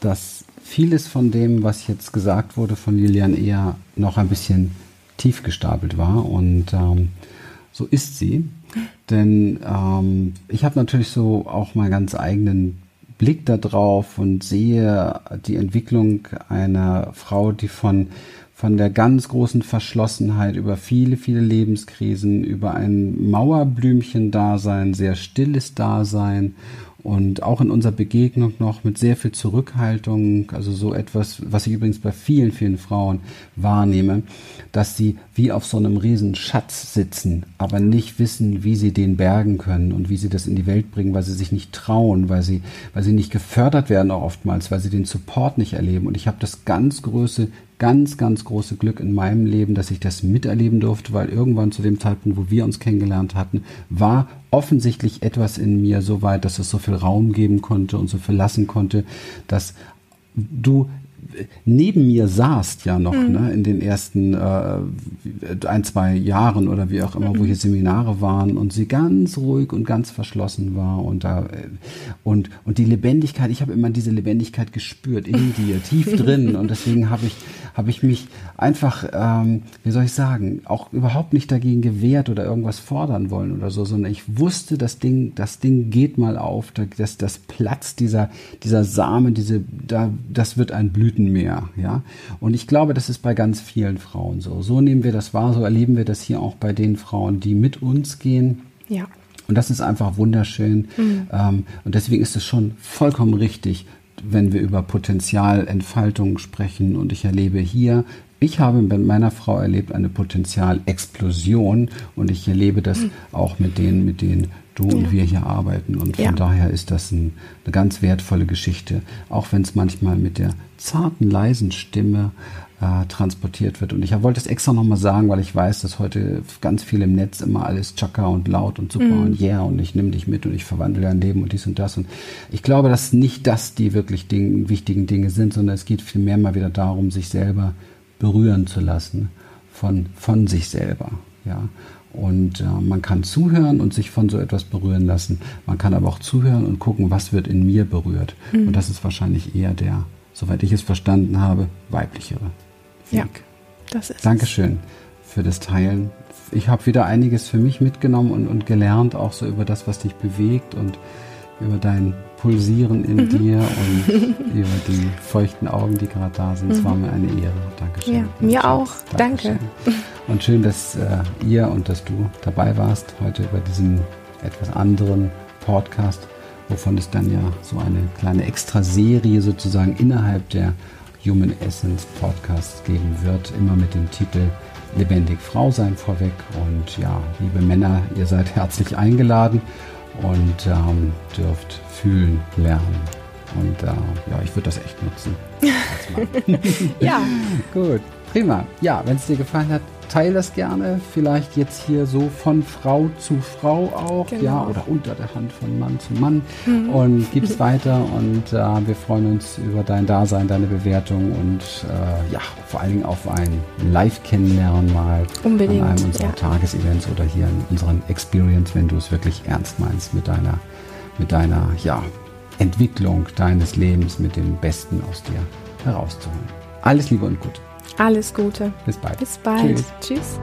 dass vieles von dem, was jetzt gesagt wurde von Lilian, eher noch ein bisschen tief gestapelt war. Und ähm, so ist sie. Denn ähm, ich habe natürlich so auch meinen ganz eigenen Blick darauf und sehe die Entwicklung einer Frau, die von von der ganz großen Verschlossenheit über viele, viele Lebenskrisen, über ein Mauerblümchen-Dasein, sehr stilles Dasein und auch in unserer Begegnung noch mit sehr viel Zurückhaltung, also so etwas, was ich übrigens bei vielen, vielen Frauen wahrnehme, dass sie wie auf so einem riesen Schatz sitzen, aber nicht wissen, wie sie den bergen können und wie sie das in die Welt bringen, weil sie sich nicht trauen, weil sie, weil sie nicht gefördert werden auch oftmals, weil sie den Support nicht erleben. Und ich habe das ganz große ganz, ganz große Glück in meinem Leben, dass ich das miterleben durfte, weil irgendwann zu dem Zeitpunkt, wo wir uns kennengelernt hatten, war offensichtlich etwas in mir so weit, dass es so viel Raum geben konnte und so viel lassen konnte, dass du neben mir saßt ja noch mhm. ne, in den ersten äh, ein, zwei Jahren oder wie auch immer, mhm. wo hier Seminare waren und sie ganz ruhig und ganz verschlossen war und da und und die Lebendigkeit, ich habe immer diese Lebendigkeit gespürt in dir, tief drin und deswegen habe ich habe ich mich einfach, ähm, wie soll ich sagen, auch überhaupt nicht dagegen gewehrt oder irgendwas fordern wollen oder so, sondern ich wusste, das Ding, das Ding geht mal auf, das, das platzt dieser, dieser Samen, diese, da, das wird ein Blütenmeer, ja. Und ich glaube, das ist bei ganz vielen Frauen so. So nehmen wir das wahr, so erleben wir das hier auch bei den Frauen, die mit uns gehen. Ja. Und das ist einfach wunderschön. Mhm. Ähm, und deswegen ist es schon vollkommen richtig, wenn wir über Potenzialentfaltung sprechen. Und ich erlebe hier, ich habe mit meiner Frau erlebt eine Potenzialexplosion und ich erlebe das auch mit denen, mit denen du ja. und wir hier arbeiten. Und von ja. daher ist das ein, eine ganz wertvolle Geschichte, auch wenn es manchmal mit der zarten, leisen Stimme äh, transportiert wird. Und ich wollte es extra nochmal sagen, weil ich weiß, dass heute ganz viel im Netz immer alles Chaka und laut und super mm. und yeah und ich nehme dich mit und ich verwandle dein Leben und dies und das. Und ich glaube, dass nicht das die wirklich Ding, wichtigen Dinge sind, sondern es geht vielmehr mal wieder darum, sich selber berühren zu lassen von, von sich selber. Ja. Und äh, man kann zuhören und sich von so etwas berühren lassen. Man kann aber auch zuhören und gucken, was wird in mir berührt. Mhm. Und das ist wahrscheinlich eher der, soweit ich es verstanden habe, weiblichere. Weg. Ja, das ist Dankeschön für das Teilen. Ich habe wieder einiges für mich mitgenommen und, und gelernt, auch so über das, was dich bewegt und über dein Pulsieren in mhm. dir und über die feuchten Augen, die gerade da sind. Es mhm. war mir eine Ehre. Dankeschön. Ja, mir Schatz. auch. Dankeschön. Danke. Und schön, dass äh, ihr und dass du dabei warst heute bei diesem etwas anderen Podcast, wovon es dann ja so eine kleine Extraserie sozusagen innerhalb der Human Essence Podcast geben wird, immer mit dem Titel Lebendig Frau sein vorweg. Und ja, liebe Männer, ihr seid herzlich eingeladen und ähm, dürft fühlen lernen. Und äh, ja, ich würde das echt nutzen. ja. Gut, prima. Ja, wenn es dir gefallen hat, teile das gerne. Vielleicht jetzt hier so von Frau zu Frau auch, genau. ja, oder unter der Hand von Mann zu Mann mhm. und gib es weiter. Und äh, wir freuen uns über dein Dasein, deine Bewertung und äh, ja, vor allen Dingen auf ein Live-Kennenlernen mal Unbedingt, an einem unserer ja. Tagesevents oder hier in unseren Experience, wenn du es wirklich ernst meinst mit deiner, mit deiner, ja, Entwicklung deines Lebens mit dem Besten aus dir herauszuholen. Alles Liebe und gut. Alles Gute. Bis bald. Bis bald. Tschüss. Tschüss.